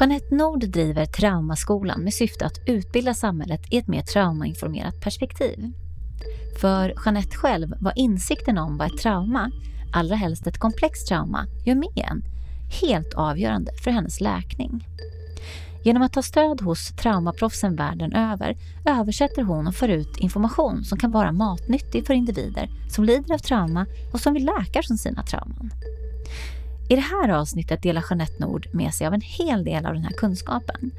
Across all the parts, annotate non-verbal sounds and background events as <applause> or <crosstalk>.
Jeanette Nord driver Traumaskolan med syfte att utbilda samhället i ett mer traumainformerat perspektiv. För Jeanette själv var insikten om vad ett trauma, allra helst ett komplext trauma, gör med en helt avgörande för hennes läkning. Genom att ta stöd hos traumaproffsen världen över översätter hon och för ut information som kan vara matnyttig för individer som lider av trauma och som vill läka från sina trauman. I det här avsnittet delar Jeanette Nord med sig av en hel del av den här kunskapen.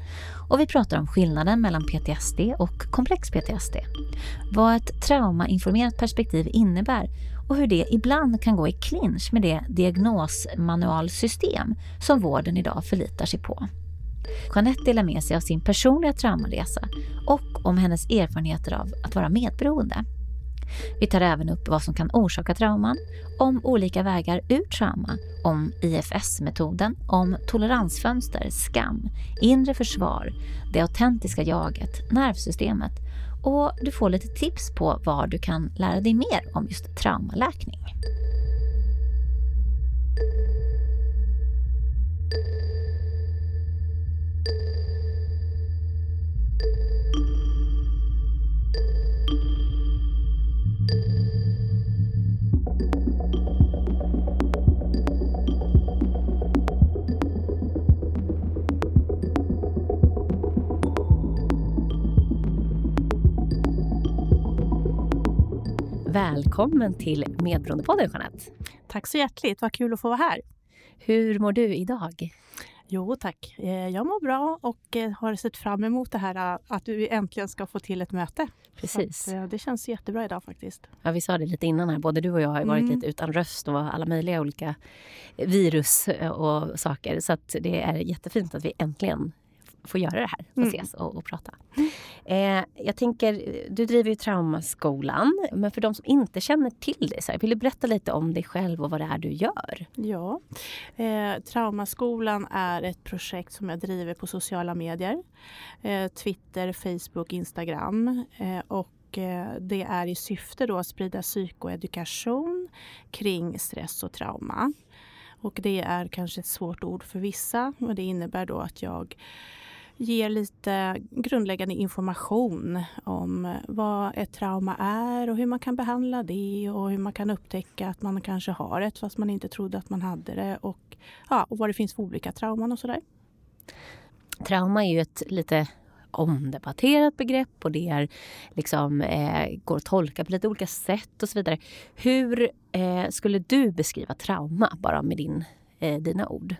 Och vi pratar om skillnaden mellan PTSD och komplex PTSD. Vad ett traumainformerat perspektiv innebär och hur det ibland kan gå i clinch med det diagnosmanualsystem som vården idag förlitar sig på. Jeanette delar med sig av sin personliga traumaresa och om hennes erfarenheter av att vara medberoende. Vi tar även upp vad som kan orsaka trauman, om olika vägar ur trauma, om IFS-metoden, om toleransfönster, skam, inre försvar, det autentiska jaget, nervsystemet och du får lite tips på var du kan lära dig mer om just traumaläkning. Välkommen till Medberoendepodden Jeanette. Tack så hjärtligt, vad kul att få vara här. Hur mår du idag? Jo tack, eh, jag mår bra och eh, har sett fram emot det här eh, att du äntligen ska få till ett möte. Precis. Att, det känns jättebra idag faktiskt. Ja, vi sa det lite innan här, både du och jag har varit mm. lite utan röst och alla möjliga olika virus och saker. Så det är jättefint att vi äntligen få göra det här, få mm. ses och, och prata. Eh, jag tänker, du driver ju Traumaskolan, men för de som inte känner till dig, så här, vill du berätta lite om dig själv och vad det är du gör? Ja, eh, Traumaskolan är ett projekt som jag driver på sociala medier. Eh, Twitter, Facebook, Instagram. Eh, och eh, det är i syfte då att sprida psykoedukation kring stress och trauma. Och det är kanske ett svårt ord för vissa och det innebär då att jag ger lite grundläggande information om vad ett trauma är och hur man kan behandla det och hur man kan upptäcka att man kanske har ett fast man inte trodde att man hade det och, ja, och vad det finns för olika trauman och sådär. Trauma är ju ett lite omdebatterat begrepp och det är liksom, eh, går att tolka på lite olika sätt och så vidare. Hur eh, skulle du beskriva trauma, bara med din, eh, dina ord?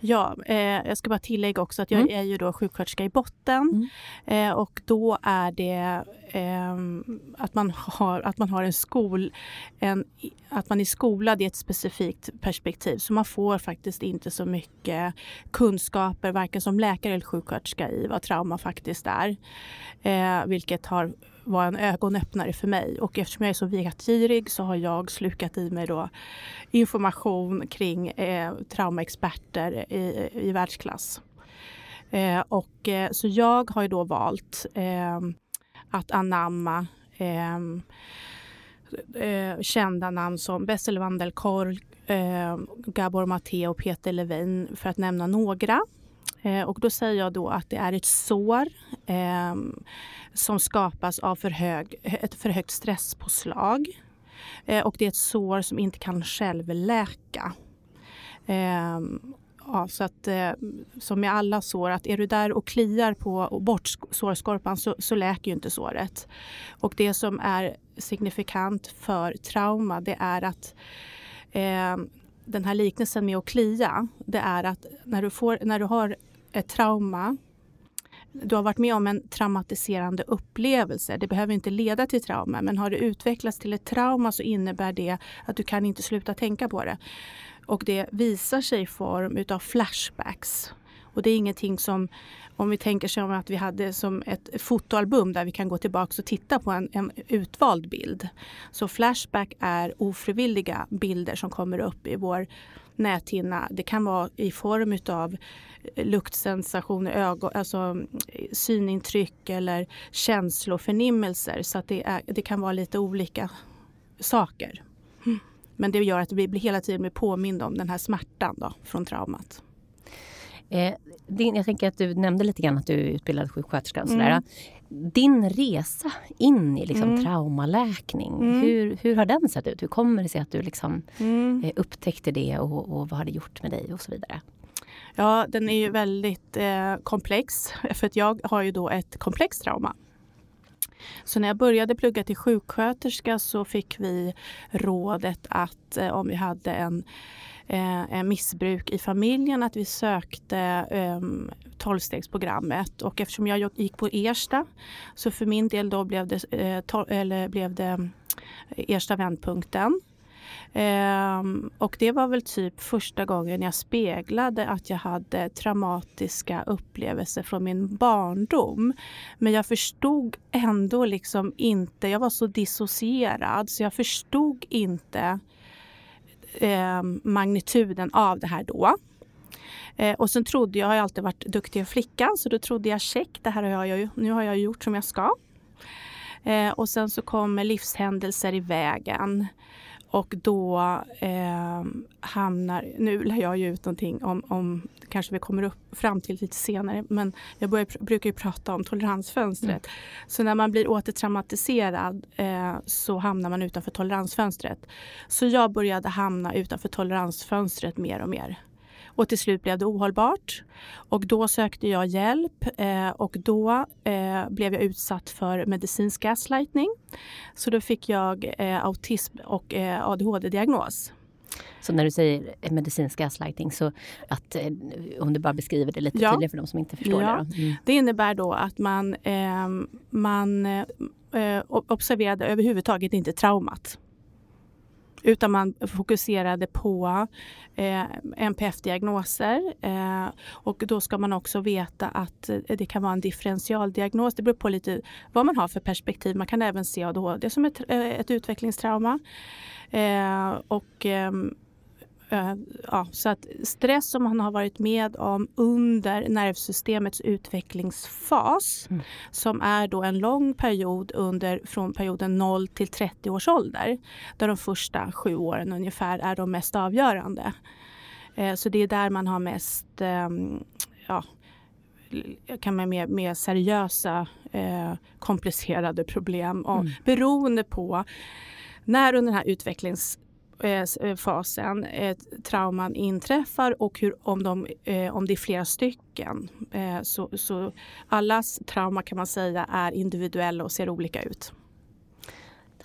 Ja, eh, jag ska bara tillägga också att jag mm. är ju då sjuksköterska i botten mm. eh, och då är det eh, att, man har, att man har en skol, en, att man är skolad i ett specifikt perspektiv. Så man får faktiskt inte så mycket kunskaper, varken som läkare eller sjuksköterska i vad trauma faktiskt är. Eh, vilket har var en ögonöppnare för mig. Och eftersom jag är så vetgirig så har jag slukat i mig då information kring eh, traumaexperter i, i världsklass. Eh, och, eh, så jag har ju då valt eh, att anamma eh, eh, kända namn som Bessel van der Kolk, ehm, Gabor Maté och Peter Levin för att nämna några. Eh, och då säger jag då att det är ett sår ehm, som skapas av för hög, ett för högt stresspåslag. Eh, och det är ett sår som inte kan självläka. Eh, ja, så att, eh, som med alla sår, att är du där och kliar på och bort sårskorpan så, så läker ju inte såret. Och det som är signifikant för trauma det är att eh, den här liknelsen med att klia, det är att när du, får, när du har ett trauma du har varit med om en traumatiserande upplevelse. Det behöver inte leda till trauma, men har det utvecklats till ett trauma så innebär det att du kan inte sluta tänka på det. Och det visar sig i form utav flashbacks. Och det är ingenting som, om vi tänker som att vi hade som ett fotoalbum där vi kan gå tillbaka och titta på en, en utvald bild. Så flashback är ofrivilliga bilder som kommer upp i vår näthinna. Det kan vara i form av eh, luktsensationer, ögon, alltså eh, synintryck eller känsloförnimmelser. Så att det, är, det kan vara lite olika saker. Mm. Men det gör att vi hela tiden blir påminda om den här smärtan då, från traumat. Eh, din, jag tänker att du nämnde lite grann att du är utbildad sjuksköterska. Och sådär. Mm. Din resa in i liksom, mm. traumaläkning, mm. hur, hur har den sett ut? Hur kommer det sig att du liksom, mm. eh, upptäckte det och, och vad har det gjort med dig och så vidare? Ja, den är ju väldigt eh, komplex för att jag har ju då ett komplext trauma. Så när jag började plugga till sjuksköterska så fick vi rådet att eh, om vi hade en, Eh, eh, missbruk i familjen att vi sökte eh, tolvstegsprogrammet och eftersom jag gick på Ersta så för min del då blev det, eh, tol, eller blev det eh, Ersta vändpunkten Um, och det var väl typ första gången jag speglade att jag hade traumatiska upplevelser från min barndom. Men jag förstod ändå liksom inte, jag var så dissocierad så jag förstod inte eh, magnituden av det här då. Eh, och sen trodde jag, jag har alltid varit duktig flickan, så då trodde jag check, det här har jag ju, nu har jag gjort som jag ska. Eh, och sen så kommer livshändelser i vägen. Och då eh, hamnar, nu lär jag ju ut någonting om, om kanske vi kommer upp fram till lite senare, men jag börjar, brukar ju prata om toleransfönstret. Mm. Så när man blir återtraumatiserad eh, så hamnar man utanför toleransfönstret. Så jag började hamna utanför toleransfönstret mer och mer. Och till slut blev det ohållbart. Och då sökte jag hjälp eh, och då eh, blev jag utsatt för medicinsk gaslightning. Så då fick jag eh, autism och eh, ADHD-diagnos. Så när du säger medicinsk gaslighting, så att, eh, om du bara beskriver det lite ja. tydligare för de som inte förstår ja. det. Mm. Det innebär då att man, ehm, man eh, observerade överhuvudtaget inte traumat. Utan man fokuserade på eh, NPF-diagnoser. Eh, och då ska man också veta att eh, det kan vara en differentialdiagnos. Det beror på lite vad man har för perspektiv. Man kan även se ADHD som ett, eh, ett utvecklingstrauma. Eh, och Eh, ja, så att stress som man har varit med om under nervsystemets utvecklingsfas mm. som är då en lång period under från perioden 0 till 30 års ålder där de första sju åren ungefär är de mest avgörande. Eh, så det är där man har mest ehm, ja, kan man med, med seriösa eh, komplicerade problem och mm. beroende på när under den här utvecklings Eh, eh, fasen eh, trauman inträffar och hur, om, de, eh, om det är flera stycken. Eh, så, så allas trauma kan man säga är individuella och ser olika ut.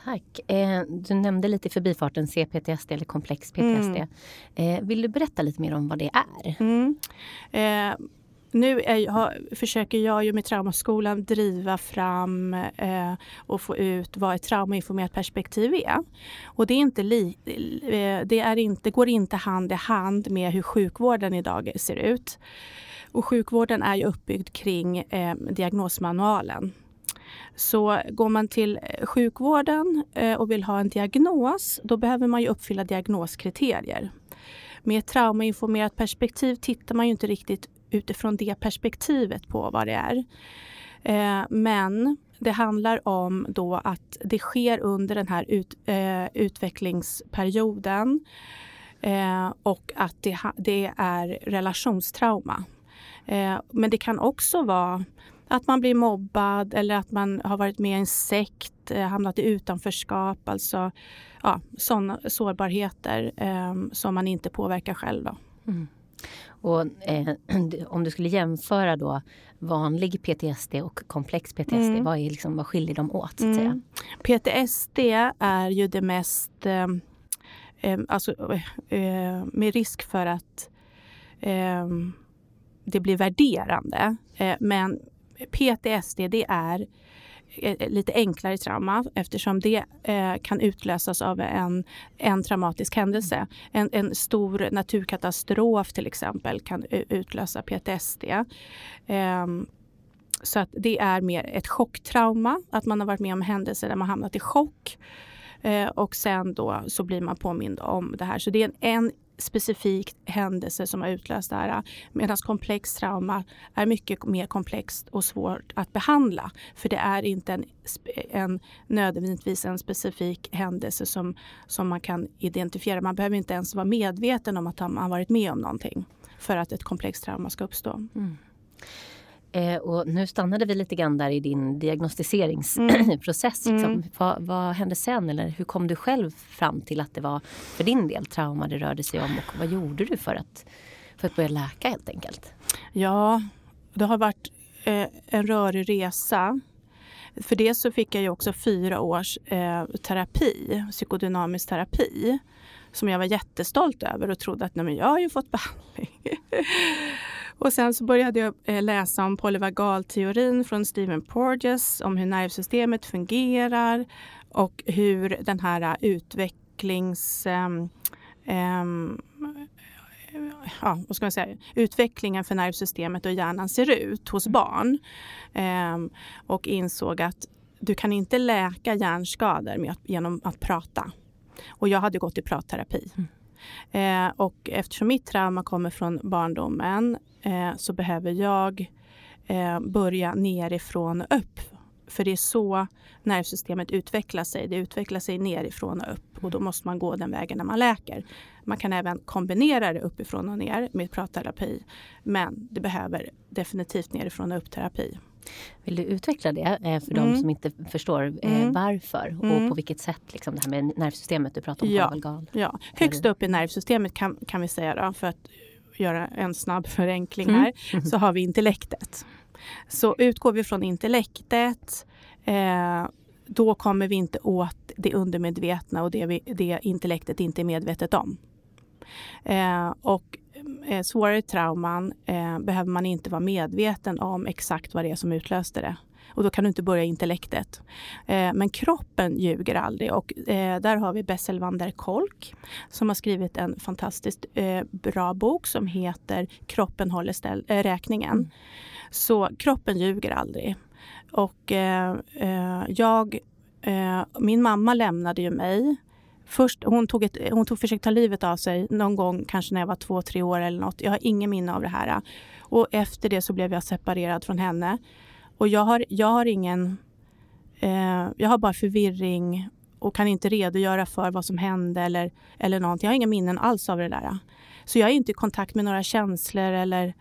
Tack. Eh, du nämnde lite i förbifarten CPTSD eller komplex PTSD. Mm. Eh, vill du berätta lite mer om vad det är? Mm. Nu är, har, försöker jag ju med Traumaskolan driva fram eh, och få ut vad ett traumainformerat perspektiv är. Och det, är inte li, eh, det är inte, går inte hand i hand med hur sjukvården idag ser ut. Och sjukvården är ju uppbyggd kring eh, diagnosmanualen. Så går man till eh, sjukvården eh, och vill ha en diagnos, då behöver man ju uppfylla diagnoskriterier. Med ett traumainformerat perspektiv tittar man ju inte riktigt utifrån det perspektivet på vad det är. Eh, men det handlar om då att det sker under den här ut, eh, utvecklingsperioden eh, och att det, det är relationstrauma. Eh, men det kan också vara att man blir mobbad eller att man har varit med i en sekt, eh, hamnat i utanförskap. Alltså ja, sådana sårbarheter eh, som man inte påverkar själv. Mm. Och, eh, <clears throat> om du skulle jämföra då vanlig PTSD och komplex PTSD, mm. vad, är liksom, vad skiljer de åt? Så att säga? Mm. PTSD är ju det mest, eh, eh, alltså eh, med risk för att eh, det blir värderande. Eh, men PTSD det är Eh, Eh, eh, lite enklare trauma eftersom det eh, kan utlösas av en, en traumatisk händelse. En, en stor naturkatastrof till exempel kan utlösa PTSD. Eh, så att det är mer ett chocktrauma, att man har varit med om händelser där man hamnat i chock. Eh, och sen då så blir man påmind om det här. Så det är en, en specifik händelse som har utlöst det här. Medan komplext trauma är mycket mer komplext och svårt att behandla. För det är inte en, en, nödvändigtvis en specifik händelse som, som man kan identifiera. Man behöver inte ens vara medveten om att man har varit med om någonting för att ett komplext trauma ska uppstå. Mm. Eh, och nu stannade vi lite grann där i din diagnostiseringsprocess. Mm. Liksom. Mm. Vad, vad, hände sen? Eller hur kom du själv fram till att det var för din del trauma det rörde sig om? Och vad gjorde du för att, för att börja läka helt enkelt? Ja, det har varit eh, en rörig resa. För det så fick jag ju också fyra års eh, terapi, psykodynamisk terapi som jag var jättestolt över och trodde att nej, men jag har ju fått behandling. <laughs> och sen så började jag eh, läsa om polyvagalteorin från Stephen Porges, om hur nervsystemet fungerar och hur den här eh, utvecklings... Um, um, ja, vad ska man säga, utvecklingen för nervsystemet och hjärnan ser ut hos barn. Um, och insåg att du kan inte läka hjärnskador med att, genom att prata. Och jag hade gått i pratterapi. Mm. Eh, och eftersom mitt trauma kommer från barndomen eh, så behöver jag eh, börja nerifrån och upp. För det är så nervsystemet utvecklar sig. Det utvecklar sig nerifrån och upp och då måste man gå den vägen när man läker. Man kan även kombinera det uppifrån och ner med pratterapi. Men det behöver definitivt nerifrån och upp-terapi. Vill du utveckla det eh, för mm. de som inte förstår eh, mm. varför och mm. på vilket sätt liksom det här med nervsystemet du pratar om? Ja, ja. högst upp i nervsystemet kan, kan vi säga då, för att göra en snabb <laughs> förenkling mm. här, så har vi intellektet. Så utgår vi från intellektet eh, då kommer vi inte åt det undermedvetna och det, vi, det intellektet inte är medvetet om. Eh, och svårare trauman eh, behöver man inte vara medveten om exakt vad det är som utlöste det. Och då kan du inte börja intellektet. Eh, men kroppen ljuger aldrig och eh, där har vi Bessel van der Kolk som har skrivit en fantastiskt eh, bra bok som heter Kroppen håller ställ, eh, räkningen. Mm. Så kroppen ljuger aldrig. Och eh, jag, min mamma lämnade ju mig Först, hon, tog ett, hon tog, försökte ta livet av sig någon gång, kanske när jag var två, tre år eller något. Jag har ingen minne av det här. Och efter det så blev jag separerad från henne. Och jag har, jag har ingen... Eh, jag har bara förvirring och kan inte redogöra för vad som hände eller, eller någonting. Jag har inga minnen alls av det där. Så jag är inte i kontakt med några känslor eller,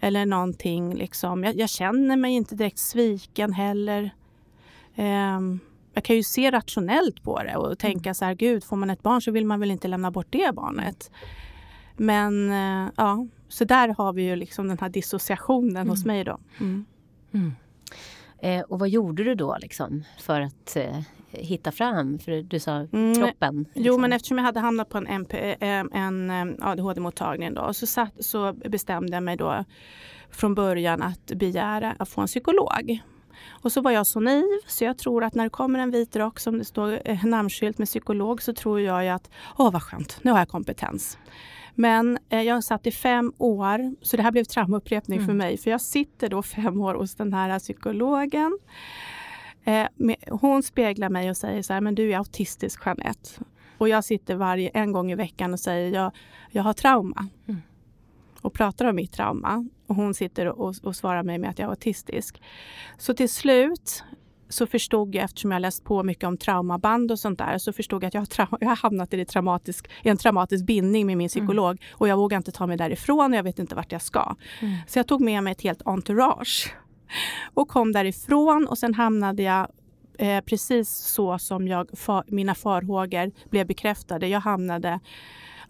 eller någonting. Liksom. Jag, jag känner mig inte direkt sviken heller. Eh, jag kan ju se rationellt på det och tänka mm. så här, gud, får man ett barn så vill man väl inte lämna bort det barnet. Men eh, ja, så där har vi ju liksom den här dissociationen mm. hos mig då. Mm. mm. Eh, och vad gjorde du då liksom för att eh, hitta fram? För du sa mm, kroppen. Liksom. Jo, men eftersom jag hade hamnat på en, MP, eh, en eh, ADHD-mottagning då så, satt, så bestämde jag mig då från början att begära att få en psykolog. Och så var jag så naiv så jag tror att när det kommer en vit rock som det står eh, namnskylt med psykolog så tror jag ju att åh vad skönt, nu har jag kompetens. Men eh, jag satt i fem år, så det här blev traumaupprepning mm. för mig. För jag sitter då fem år hos den här psykologen. Eh, med, hon speglar mig och säger så här, men du är autistisk Jeanette. Och jag sitter varje, en gång i veckan och säger, jag, jag har trauma. Mm och pratar om mitt trauma. Och hon sitter och, och svarar mig med att jag är autistisk. Så till slut så förstod jag, eftersom jag läst på mycket om traumaband och sånt där, så förstod jag att jag har, jag har hamnat i, traumatisk, i en traumatisk bindning med min mm. psykolog. Mm. Och jag vågar inte ta mig därifrån och jag vet inte vart jag ska. Mm. Så jag tog med mig ett helt entourage och kom därifrån och sen hamnade jag eh, precis så som jag, mina farhågor blev bekräftade. Jag hamnade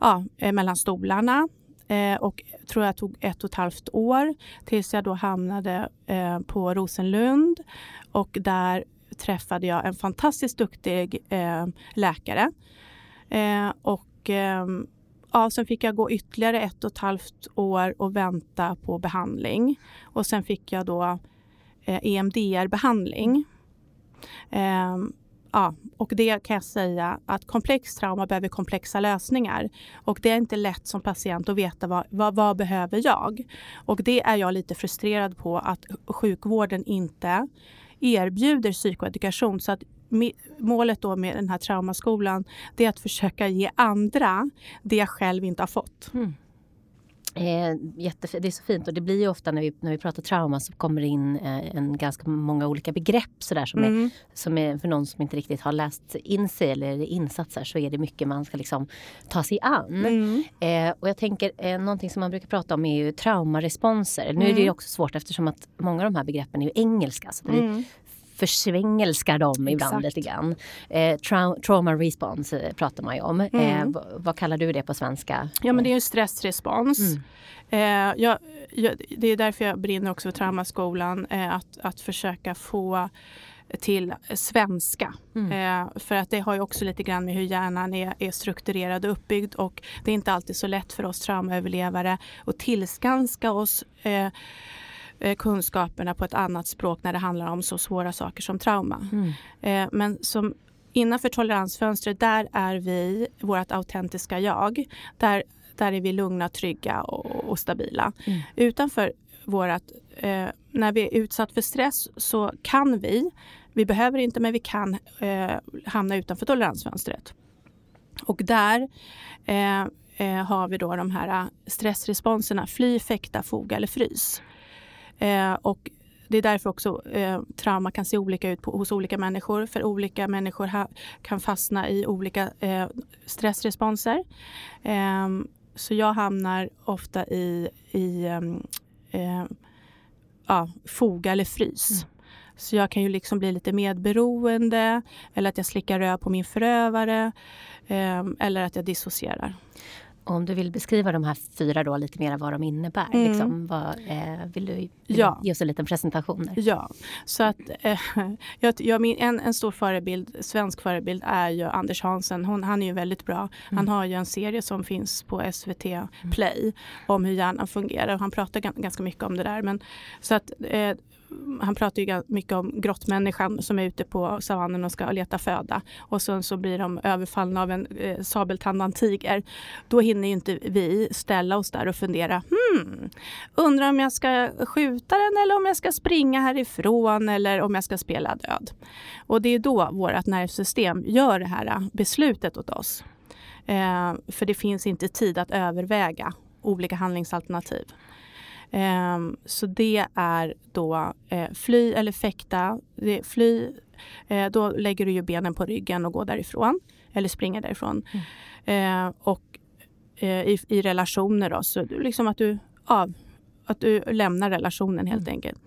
ja, eh, mellan stolarna. Eh, och tror jag tog ett och ett halvt år tills jag då hamnade eh, på Rosenlund och där träffade jag en fantastiskt duktig eh, läkare. Eh, och eh, ja, sen fick jag gå ytterligare ett och ett halvt år och vänta på behandling. Och sen fick jag då eh, EMDR-behandling. Eh, Ja, och det kan jag säga att komplext trauma behöver komplexa lösningar. Och det är inte lätt som patient att veta vad, vad, vad behöver jag? Och det är jag lite frustrerad på att sjukvården inte erbjuder psykoedukation. Så att målet då med den här traumaskolan det är att försöka ge andra det jag själv inte har fått. Mm. Eh, det är så fint och det blir ju ofta när vi, när vi pratar trauma så kommer det in eh, en ganska många olika begrepp sådär som, mm. är, som är för någon som inte riktigt har läst in sig eller insatser så är det mycket man ska liksom ta sig an. Mm. Eh, och jag tänker eh, någonting som man brukar prata om är ju traumaresponser. Nu är det mm. också svårt eftersom att många av de här begreppen är ju engelska så vi försvängelskar dem ibland Exakt. lite grann. Eh, tra trauma response eh, pratar man ju om. Mm. Eh, vad kallar du det på svenska? Ja men det är en stressrespons. Mm. Eh, jag, jag, det är därför jag brinner också för Traumaskolan. Eh, att, att försöka få till svenska. Mm. Eh, för att det har ju också lite grann med hur hjärnan är, är strukturerad och uppbyggd och det är inte alltid så lätt för oss traumaöverlevare att tillskanska oss Eh, kunskaperna på ett annat språk när det handlar om så svåra saker som trauma. Mm. Eh, men som innanför toleransfönstret, där är vi vårt autentiska jag. Där, där är vi lugna, trygga och, och stabila. Mm. Utanför vårt, eh, när vi är utsatt för stress så kan vi, vi behöver inte men vi kan eh, hamna utanför toleransfönstret. Och där eh, eh har vi då de här stressresponserna fly, fäkta, foga eller frys. Eh, och det är därför också eh, trauma kan se olika ut på, hos olika människor. För olika människor ha, kan fastna i olika eh, stressresponser. Eh, så jag hamnar ofta i, i ehm, eh, ja, foga eller frys. Mm. Så jag kan ju liksom bli lite medberoende eller att jag slickar röv på min förövare ehm, eller att jag dissocierar. Om du vill beskriva de här fyra då lite mer vad de innebär. Mm. Liksom, vad, eh, vill du ja. ge oss en liten presentation? Där? Ja, så att eh, <laughs> jag, jag, en, en stor förebild, svensk förebild är ju Anders Hansen. Hon, han är ju väldigt bra. Mm. Han har ju en serie som finns på SVT mm. Play om hur hjärnan fungerar. Han pratar ganska mycket om det där. Men, så att, eh, han pratar ju mycket om grottmänniskan som är ute på savannen och ska leta föda. Och sen så blir de överfallna av en eh, sabeltandad tiger. Då hinner ju inte vi ställa oss där och fundera. Hmm, undrar om jag ska skjuta den eller om jag ska springa härifrån eller om jag ska spela död. Och det är då vårt nervsystem gör det här eh, beslutet åt oss. Eh, för det finns inte tid att överväga olika handlingsalternativ. Um, så det är då eh, fly eller fäkta. Fly, eh, då lägger du ju benen på ryggen och går därifrån. Eller springer därifrån. Mm. Eh, och eh, i, i, relationer då, så liksom att du, av, att du lämnar relationen helt mm. enkelt.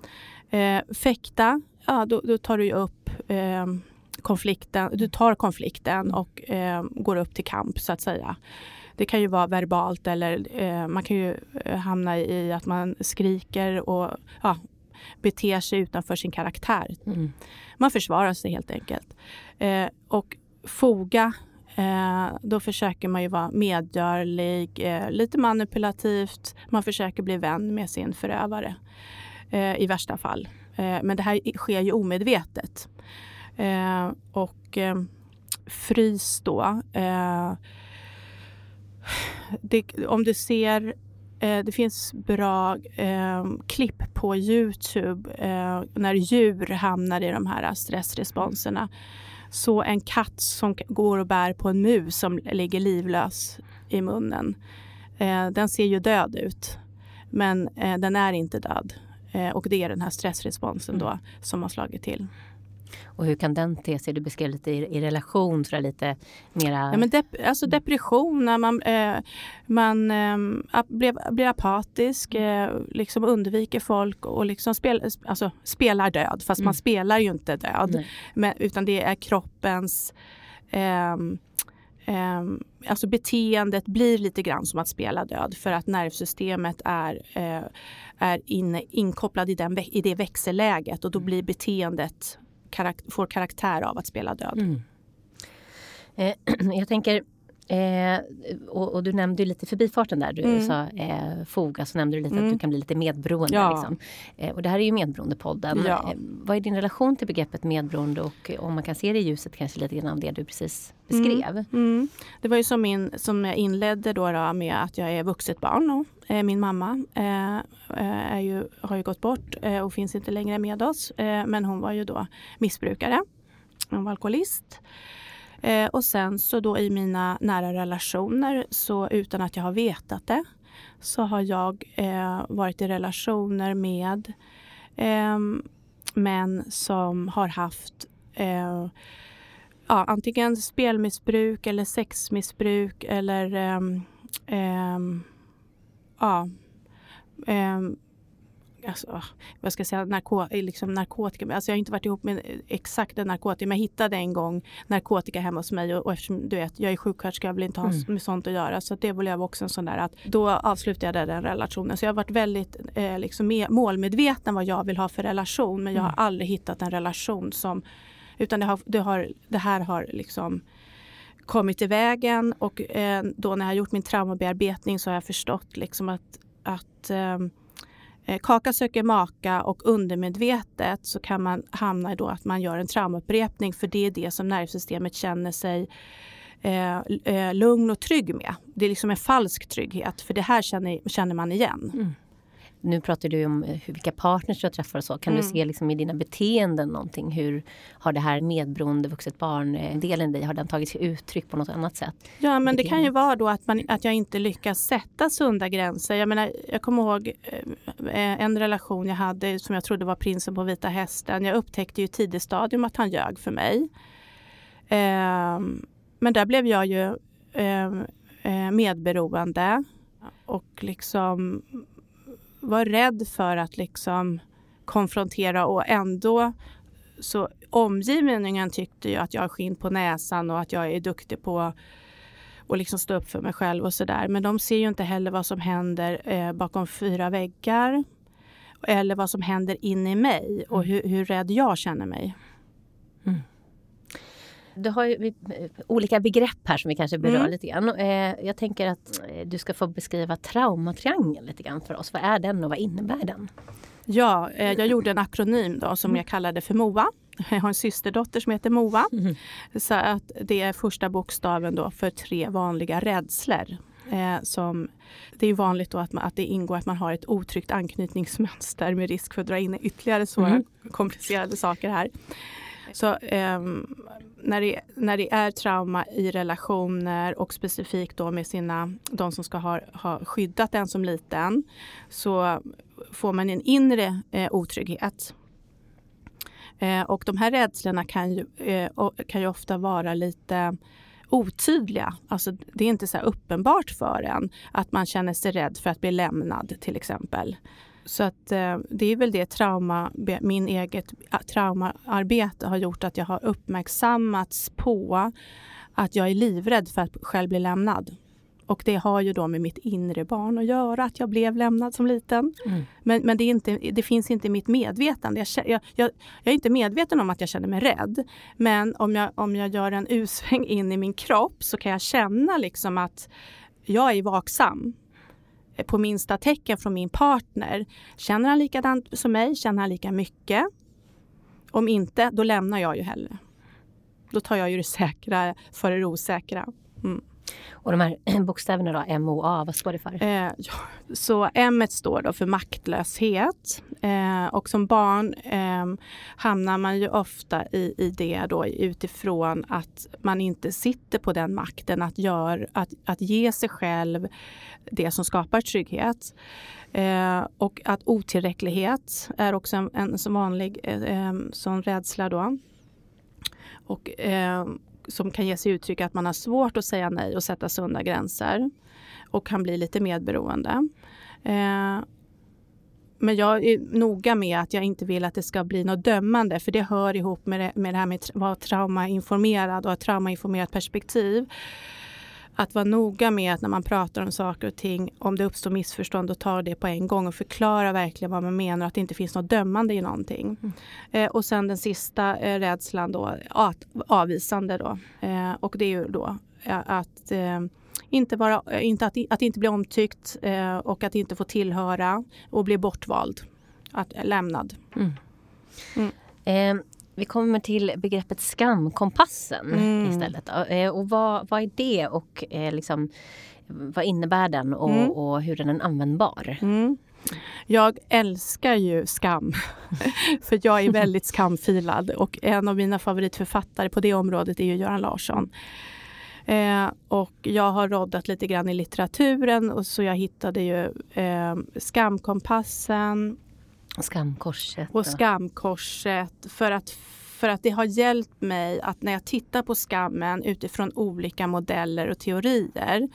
Eh, fäkta, ja då, då, tar du upp ehm, konflikten. Du tar konflikten och ehm, går upp till kamp så att säga. Det kan ju vara verbalt eller eh, man kan ju eh, hamna i att man skriker och ja, beter sig utanför sin karaktär. Mm. Man försvarar sig helt enkelt. Eh, och foga Eh, då försöker man ju vara medgörlig, eh, lite manipulativt. Man försöker bli vän med sin förövare eh, i värsta fall. Eh, men det här sker ju omedvetet. Eh, och frys då det, om du ser eh, det finns bra eh, klipp på Youtube eh, när djur hamnar i de här stressresponserna. Så en katt som går och bär på en mus som ligger livlös i munnen. Eh, den ser ju död ut, men eh, den är inte död. Eh, och det är den här stressresponsen då som har slagit till. Och hur kan den te sig? Du beskrev lite i, i relation, jag, lite mera... Ja, men dep alltså depression, när man, eh, man eh, blir, blir apatisk, eh, liksom undviker folk och liksom spel, alltså, spelar död. Fast mm. man spelar ju inte död. Men, utan det är kroppens ehm, Um, alltså beteendet blir lite grann som att spela död för att nervsystemet är, uh, är in, inkopplad i, den, i det växelläget och då blir beteendet karak får karaktär av att spela död. Mm. Eh, <clears throat> jag tänker, eh, och, och, du nämnde lite förbifarten där. Du mm. sa eh, foga, så nämnde du lite mm. att du kan bli lite medberoende. Ja. Liksom. Eh, och det här är ju Medberoendepodden. Ja. Eh, vad är din relation till begreppet medberoende och om man kan se det i ljuset kanske lite grann av det du precis beskrev? Mm. mm. Det var ju som, min, som jag inledde då, då med att jag är vuxet barn. Och, eh, min mamma eh, är ju, har ju gått bort och finns inte längre med oss. men hon var ju då missbrukare. Hon var alkoholist. Eh, och sen så då i mina nära relationer så utan att jag har vetat det så har jag eh, varit i relationer med eh, män som har haft eh, ja, antingen spelmissbruk eller sexmissbruk eller ehm, ehm, ja, ehm, alltså, vad ska jag säga, narko liksom narkotika. Alltså jag har inte varit ihop med exakt en narkotika men jag hittade en gång narkotika hemma hos mig och, och eftersom du vet, jag är sjuksköterska, jag vill inte ha mm. med sånt att göra. Så det blev också en sån där att då avslutade jag den relationen. Så jag har varit väldigt eh, liksom, målmedveten vad jag vill ha för relation men jag har mm. aldrig hittat en relation som utan det, har, det, har, det här har liksom kommit i vägen och eh, då när jag har gjort min traumabearbetning så har jag förstått liksom att, att eh, Eh, kaka söker maka och undermedvetet så kan man hamna i då att man gör en traumaupprepning för det är det som nervsystemet känner sig eh, eh, lugn och trygg med. Det är liksom en falsk trygghet för det här känner, känner man igen. Mm. Nu pratar du om eh, vilka partners du träffar och så. Kan mm. du se liksom i dina beteenden någonting? Hur har det här medberoende vuxet barn-delen dig, har den tagit sig uttryck på något annat sätt? Ja, men det kan ju vara då att, man, att jag inte lyckas sätta sunda gränser. Jag, menar, jag kommer ihåg eh, en relation jag hade som jag trodde var prinsen på vita hästen. Jag upptäckte ju i tidigt stadium att han ljög för mig. Ehm, men där blev jag ju ehm, eh, medberoende och liksom var rädd för att liksom konfrontera och ändå så omgivningen tyckte ju att jag har skinn på näsan och att jag är duktig på att liksom stå upp för mig själv och sådär. Men de ser ju inte heller vad som händer eh, bakom fyra väggar eller vad som händer inne i mig och mm. hur, hur rädd jag känner mig. Du har ju olika begrepp här som vi kanske berör mm. lite grann. Eh, jag tänker att eh, du ska få beskriva traumatriangeln lite grann för oss. Vad är den och vad innebär den? Ja, eh, jag gjorde en akronym då som mm. jag kallade för MOA. <laughs> Jag har en systerdotter som heter Moa. Mm. Så att det är första bokstaven då för tre vanliga rädslor. Eh, som, det är vanligt då att, man, att det ingår att man har ett otryggt anknytningsmönster med risk för att dra in ytterligare svåra mm. komplicerade saker här. Så um, när, det, när det är trauma i relationer och specifikt då med sina, de som ska ha, ha skyddat en som liten så får man en inre eh, otrygghet. Eh, och de här rädslorna kan ju, eh, kan ju ofta vara lite otydliga. Alltså, det är inte så uppenbart för en att man känner sig rädd för att bli lämnad till exempel. Så att eh, det är väl det trauma, min eget traumaarbete har gjort att jag har uppmärksammats på att jag är livrädd för att själv bli lämnad. Och det har ju då med mitt inre barn att göra, att jag blev lämnad som liten. Mm. Men, men det, inte, det, finns inte i mitt medvetande. Jag, jag, jag, är inte medveten om att jag känner mig rädd. Men om jag, om jag gör en <laughs> U-sväng in i min kropp så kan jag känna liksom att jag är vaksam på minsta tecken från min partner. Känner han likadant som mig? Känner han lika mycket? Om inte, då lämnar jag ju hellre. Då tar jag ju det säkra före det osäkra. Mm. Och de här <clears throat> bokstäverna då, MOA, vad står det för? Eh, ja, så M står då för maktlöshet. Eh, och som barn eh, hamnar man ju ofta i, i det då utifrån att man inte sitter på den makten att, gör, att, att ge sig själv det som skapar trygghet. Eh, och att otillräcklighet är också en, en som vanlig eh, ehm, sån rädsla då. Och, eh, som kan ge sig uttryck att man har svårt att säga nej och sätta sunda gränser och kan bli lite medberoende. Eh, men jag är noga med att jag inte vill att det ska bli något dömande för det hör ihop med det, med det här med att vara traumainformerad och ett traumainformerat perspektiv att vara noga med att när man pratar om saker och ting, om det uppstår missförstånd, och ta det på en gång och förklara verkligen vad man menar, att det inte finns något dömande i någonting. Mm. Eh, och sen den sista eh, rädslan då, at, avvisande då. Eh, och det är ju då eh, att eh, inte vara, eh, inte att, att inte bli omtyckt och att inte få tillhöra och bli bortvald, att, lämnad. Mm. Mm. Vi kommer till begreppet skamkompassen mm. istället. Eh, och vad, vad är det och eh, liksom, vad innebär den och, mm. och hur är den användbar? Mm. Jag älskar ju skam, <laughs> för jag är väldigt skamfilad och en av mina favoritförfattare på det området är ju Göran Larsson. Eh, och jag har roddat lite grann i litteraturen och så jag hittade ju eh, Skamkompassen. Skamkorset. Och Skamkorset. För att, för att det har hjälpt mig att när jag tittar på skammen utifrån olika modeller och teorier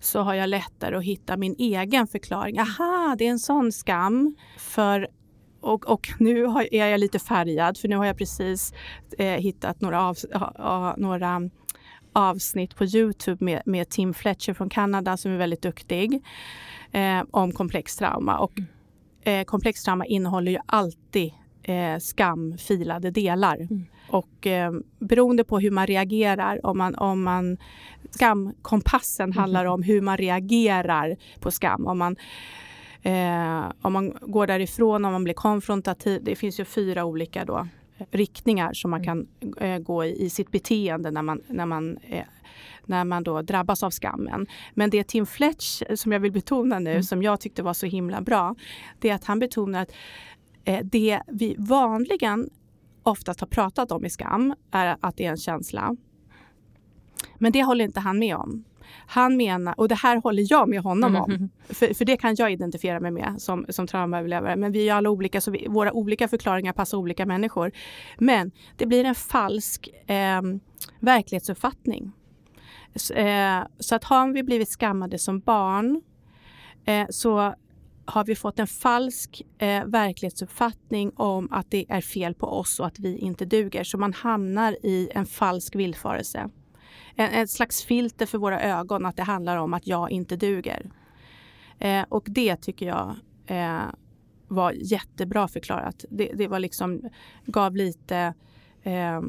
så har jag lättare att hitta min egen förklaring. Aha, det är en sån skam. För och, och, nu är jag lite färgad för nu har jag precis eh, hittat några, av, a, några avsnitt på Youtube med, med, Tim Fletcher från Kanada som är väldigt duktig eh, om komplex trauma. Och, eh, komplex trauma innehåller ju alltid eh, skamfilade delar. Mm. Och eh, beroende på hur man reagerar, om man, om man skamkompassen mm. handlar om hur man reagerar på skam. Om man, eh, om man går därifrån, om man blir konfrontativ. Det finns ju fyra olika då, riktningar som man mm. kan eh, gå i, i sitt beteende när man, när man eh, när man då drabbas av skammen. Men det Tim Fletch, som jag vill betona nu, mm. som jag tyckte var så himla bra, det är att han betonar att eh, det vi vanligen oftast har pratat om i skam är att det är en känsla. Men det håller inte han med om. Han menar, och det här håller jag med honom om, mm. <laughs> för, för det kan jag identifiera mig med som, som traumaöverlevare. Men vi är alla olika, så vi, våra olika förklaringar passar olika människor. Men det blir en falsk eh, verklighetsuppfattning. Så, eh, så att har vi blivit skammade som barn eh, så har vi fått en falsk eh, verklighetsuppfattning om att det är fel på oss och att vi inte duger. Så man hamnar i en falsk villfarelse. En, ett slags filter för våra ögon att det handlar om att jag inte duger. Eh, och det tycker jag eh, var jättebra förklarat. Det, det var liksom, gav lite eh,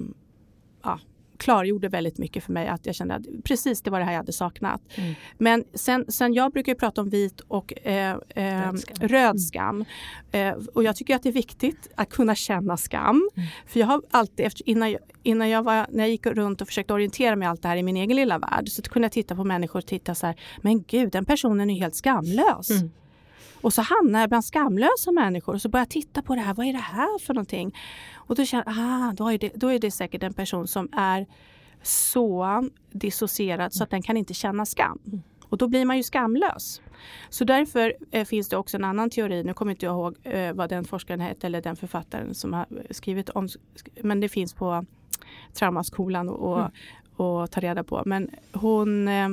ja, klargjorde väldigt mycket för mig att jag kände att precis det var det här jag hade saknat. Mm. Men sen, sen jag brukar prata om vit och eh, eh, röd skam. Mm. Eh, och jag tycker att det är viktigt att kunna känna skam. Mm. För jag har alltid, efter, innan, jag, innan jag var, när jag gick runt och försökte orientera mig allt det här i min egen lilla värld så kunde jag titta på människor och titta så här, men gud den personen är helt skamlös. Mm. Och så hamnar jag bland skamlösa människor och så börjar jag titta på det här. Vad är det här för någonting? Och då känner jag, ah, då är det, då är det säkert en person som är så dissocierad så att den kan inte känna skam. Och då blir man ju skamlös. Så därför eh, finns det också en annan teori, nu kommer inte jag ihåg eh, vad den forskaren hette eller den författaren som har skrivit om, men det finns på Traumaskolan och, mm. och ta reda på. Men hon eh,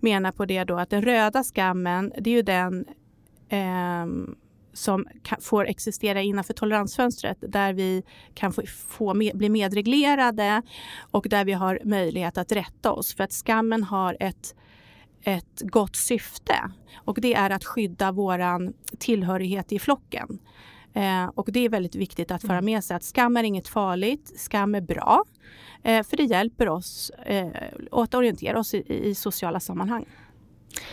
menar på det då att den röda skammen, det är ju den eh, som kan, får existera innanför toleransfönstret där vi kan få, få med, bli medreglerade och där vi har möjlighet att rätta oss. För att skammen har ett, ett gott syfte och det är att skydda våran tillhörighet i flocken. Eh, och det är väldigt viktigt att föra mm. med sig att skam är inget farligt, skam är bra. Eh, för det hjälper oss eh, att orientera oss i, i sociala sammanhang.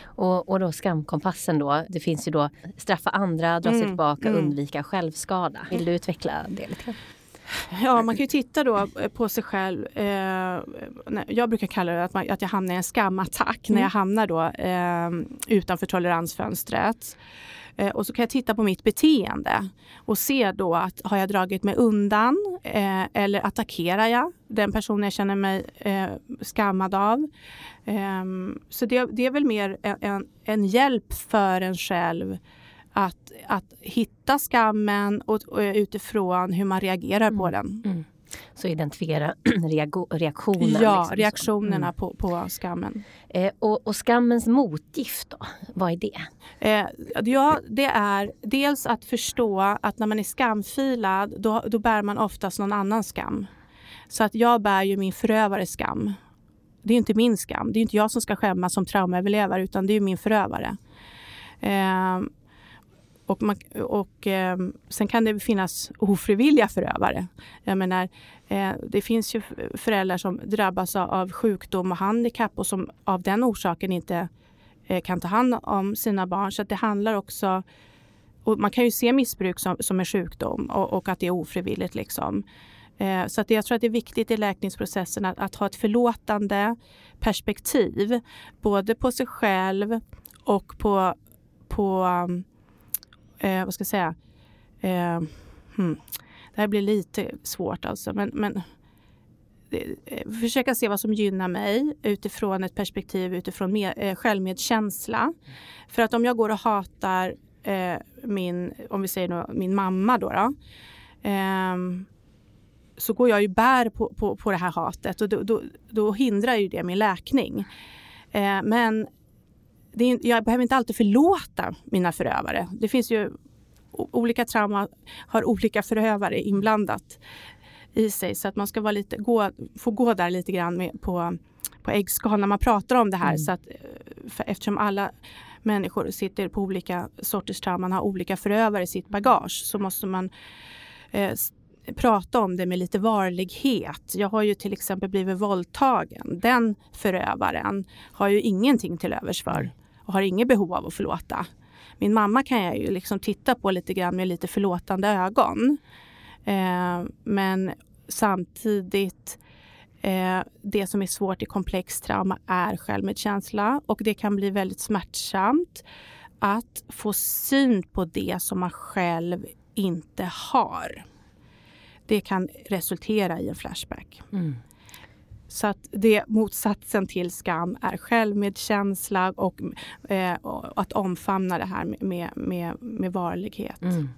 Och, och då skamkompassen då, det finns ju då straffa andra, dra sig mm. tillbaka, mm. undvika självskada. Vill du utveckla det lite? Ja, man kan ju titta då på sig själv. Eh, jag brukar kalla det att, man, att jag hamnar i en skamattack mm. när jag hamnar då eh, utanför toleransfönstret. Eh, och så kan jag titta på mitt beteende och se då att har jag dragit mig undan eh, eller attackerar jag den personen jag känner mig eh, skammad av. Ehm, så det, det, är väl mer en, en, hjälp för en själv att, att hitta skammen och, och utifrån hur man reagerar mm. på den. Mm. Så identifiera <clears throat> reaktioner. Ja, liksom, reaktionerna mm. på, på skammen. Eh, och, och, skammens motgift då, vad är det? Eh, ja, det är dels att förstå att när man är skamfilad då, då bär man oftast någon annans skam. Så att jag bär ju min förövares skam. Det är inte min skam. Det är inte jag som ska skämmas som traumaöverlevare utan det är min förövare. Eh, och, man, och eh, sen kan det finnas ofrivilliga förövare. Jag menar, eh, det finns ju föräldrar som drabbas av sjukdom och handikapp och som av den orsaken inte eh, kan ta hand om sina barn. Så det handlar också... Och man kan ju se missbruk som, som en sjukdom och, och att det är ofrivilligt. Liksom. Eh, så att jag tror att det är viktigt i läkningsprocessen att, att ha ett förlåtande perspektiv. Både på sig själv och på, på um, eh, vad ska jag säga, eh, hmm. det här blir lite svårt alltså, men, men eh, försöka se vad som gynnar mig utifrån ett perspektiv utifrån med, eh, självmedkänsla. För att om jag går och hatar eh, min, om vi säger då, min mamma då, då eh, så går jag ju bär på, på, på det här hatet och då, då, då hindrar ju det min läkning. Eh, men är, jag behöver inte alltid förlåta mina förövare. Det finns ju olika trauma har olika förövare inblandat i sig så att man ska vara lite, gå, få gå där lite grann med, på, på äggskal när man pratar om det här. Mm. Så att, eh, eftersom alla människor sitter på olika sorters trauman, har olika förövare i sitt bagage så måste man eh, prata om det med lite varlighet. Jag har ju till exempel blivit våldtagen. Den förövaren har ju ingenting till övers för och har inget behov av att förlåta. Min mamma kan jag ju liksom titta på lite grann med lite förlåtande ögon. Eh, men samtidigt eh, det som är svårt i komplex trauma är självmedkänsla och det kan bli väldigt smärtsamt att få syn på det som man själv inte har. Det kan resultera i en flashback. Mm. Så att det motsatsen till skam är självmedkänsla och, eh, och att omfamna det här med, med, med varlighet. Mm.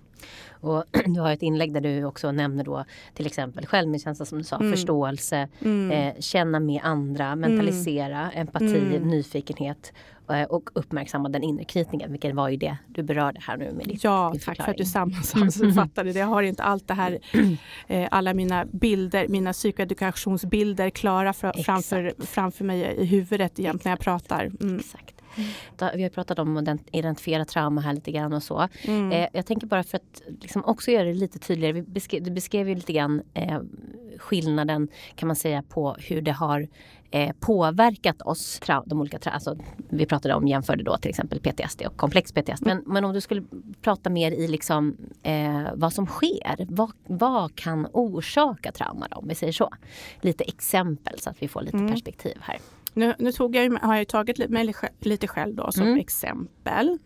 Och <clears throat> du har ett inlägg där du också nämner då till exempel självmedkänsla som du sa, mm. förståelse, mm. Eh, känna med andra, mentalisera, mm. empati, mm. nyfikenhet eh, och uppmärksamma den inre knytningen, vilket var ju det du berörde här nu med ditt, Ja, din tack för att du sammanfattade det. Jag har inte allt det här, <clears throat> eh, alla mina bilder, mina psykoedukationsbilder klara framför, framför mig i huvudet jämt när jag pratar. Mm. Exakt. Vi har pratat om att identifiera trauma här lite grann och så. Mm. Eh, jag tänker bara för att liksom också göra det lite tydligare. Vi beskrev, du beskrev ju lite grann eh, skillnaden kan man säga på hur det har eh, påverkat oss. De olika, alltså, vi pratade om, jämförde då till exempel PTSD och komplex PTSD. Men, men om du skulle prata mer i liksom, eh, vad som sker. Vad, vad kan orsaka trauma då, om vi säger så? Lite exempel så att vi får lite mm. perspektiv här. Nu, nu tog jag, har jag tagit mig lite själv då som mm. exempel.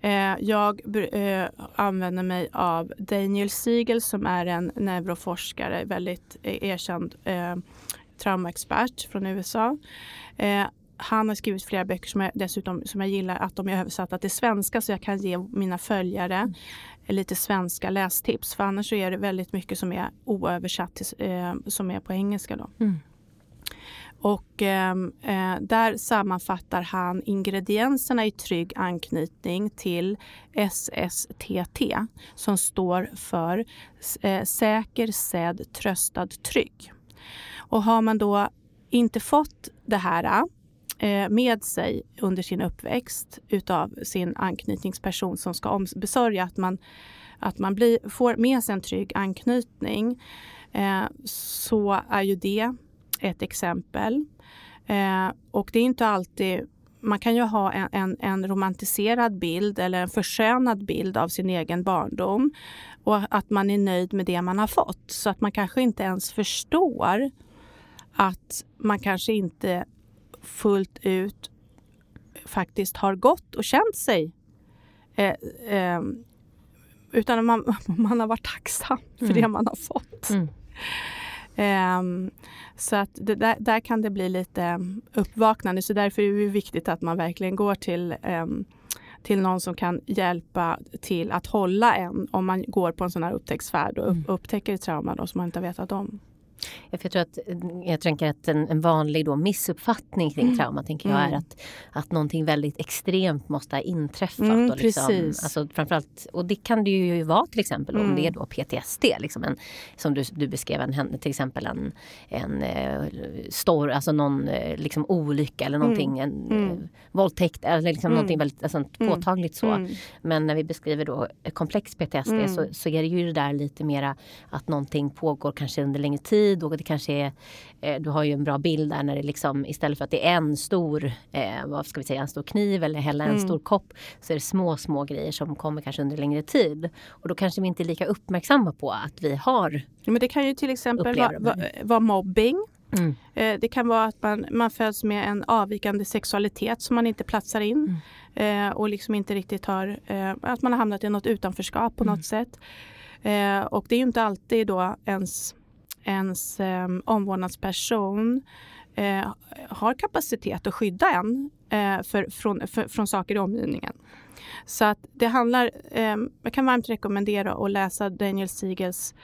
Eh, jag eh, använder mig av Daniel Siegel som är en neuroforskare, väldigt erkänd eh, traumaexpert från USA. Eh, han har skrivit flera böcker som jag dessutom som jag gillar att de är översatta till svenska så jag kan ge mina följare mm. lite svenska lästips. För annars är det väldigt mycket som är oöversatt till, eh, som är på engelska. Då. Mm. Och ehm, eh, där sammanfattar han ingredienserna i trygg anknytning till SSTT som står för eh, säker, sedd, tröstad, trygg. Och har man då inte fått det här eh, med sig under sin uppväxt utav sin anknytningsperson som ska ombesörja att man, att man blir, får med sig en trygg anknytning eh, så är ju det ett exempel. Eh, och det är inte alltid man kan ju ha en, en, en, romantiserad bild eller en förskönad bild av sin egen barndom och att man är nöjd med det man har fått. Så att man kanske inte ens förstår att man kanske inte fullt ut faktiskt har gått och känt sig eh, eh, utan man, <laughs> man har varit tacksam för mm. det man har fått. Mm. Um, så att det, där, där, kan det bli lite uppvaknande. Så därför är det viktigt att man verkligen går till, um, till någon som kan hjälpa till att hålla en om man går på en sån här upptäcktsfärd och upp, mm. upptäcker ett trauma då, som man inte har vetat om. Jag tror att, jag tänker att en, en vanlig då missuppfattning kring mm. trauma tänker jag är mm. att, att någonting väldigt extremt måste ha inträffat. Mm, och liksom, precis. Alltså, framförallt, och det kan det ju vara till exempel mm. om det är då PTSD. Liksom en, som du, du beskrev, en, till exempel en, en eh, stor, alltså någon eh, liksom olycka eller någonting, mm. en mm. våldtäkt eller liksom mm. någonting väldigt alltså, påtagligt så. Men när vi beskriver då komplex PTSD så, så är det ju det där lite mera att någonting pågår kanske under längre tid tid och det kanske är, eh, du har ju en bra bild där när det liksom istället för att det är en stor, eh, vad ska vi säga, en stor kniv eller hälla en mm. stor kopp så är det små, små grejer som kommer kanske under längre tid. Och då kanske vi inte är lika uppmärksamma på att vi har Men det kan ju till exempel vara va, va mobbing. Mm. Eh, det kan vara att man, man föds med en avvikande sexualitet som man inte platsar in. Mm. Eh, och liksom inte riktigt har, eh, att man har hamnat i något utanförskap på mm. något sätt. Och det är ju inte alltid då ens ens eh, omvårdnadsperson eh, har kapacitet att skydda en eh, för, från, för, från saker i omgivningen. Så att det handlar, eh, jag kan varmt rekommendera att läsa Daniel Siegels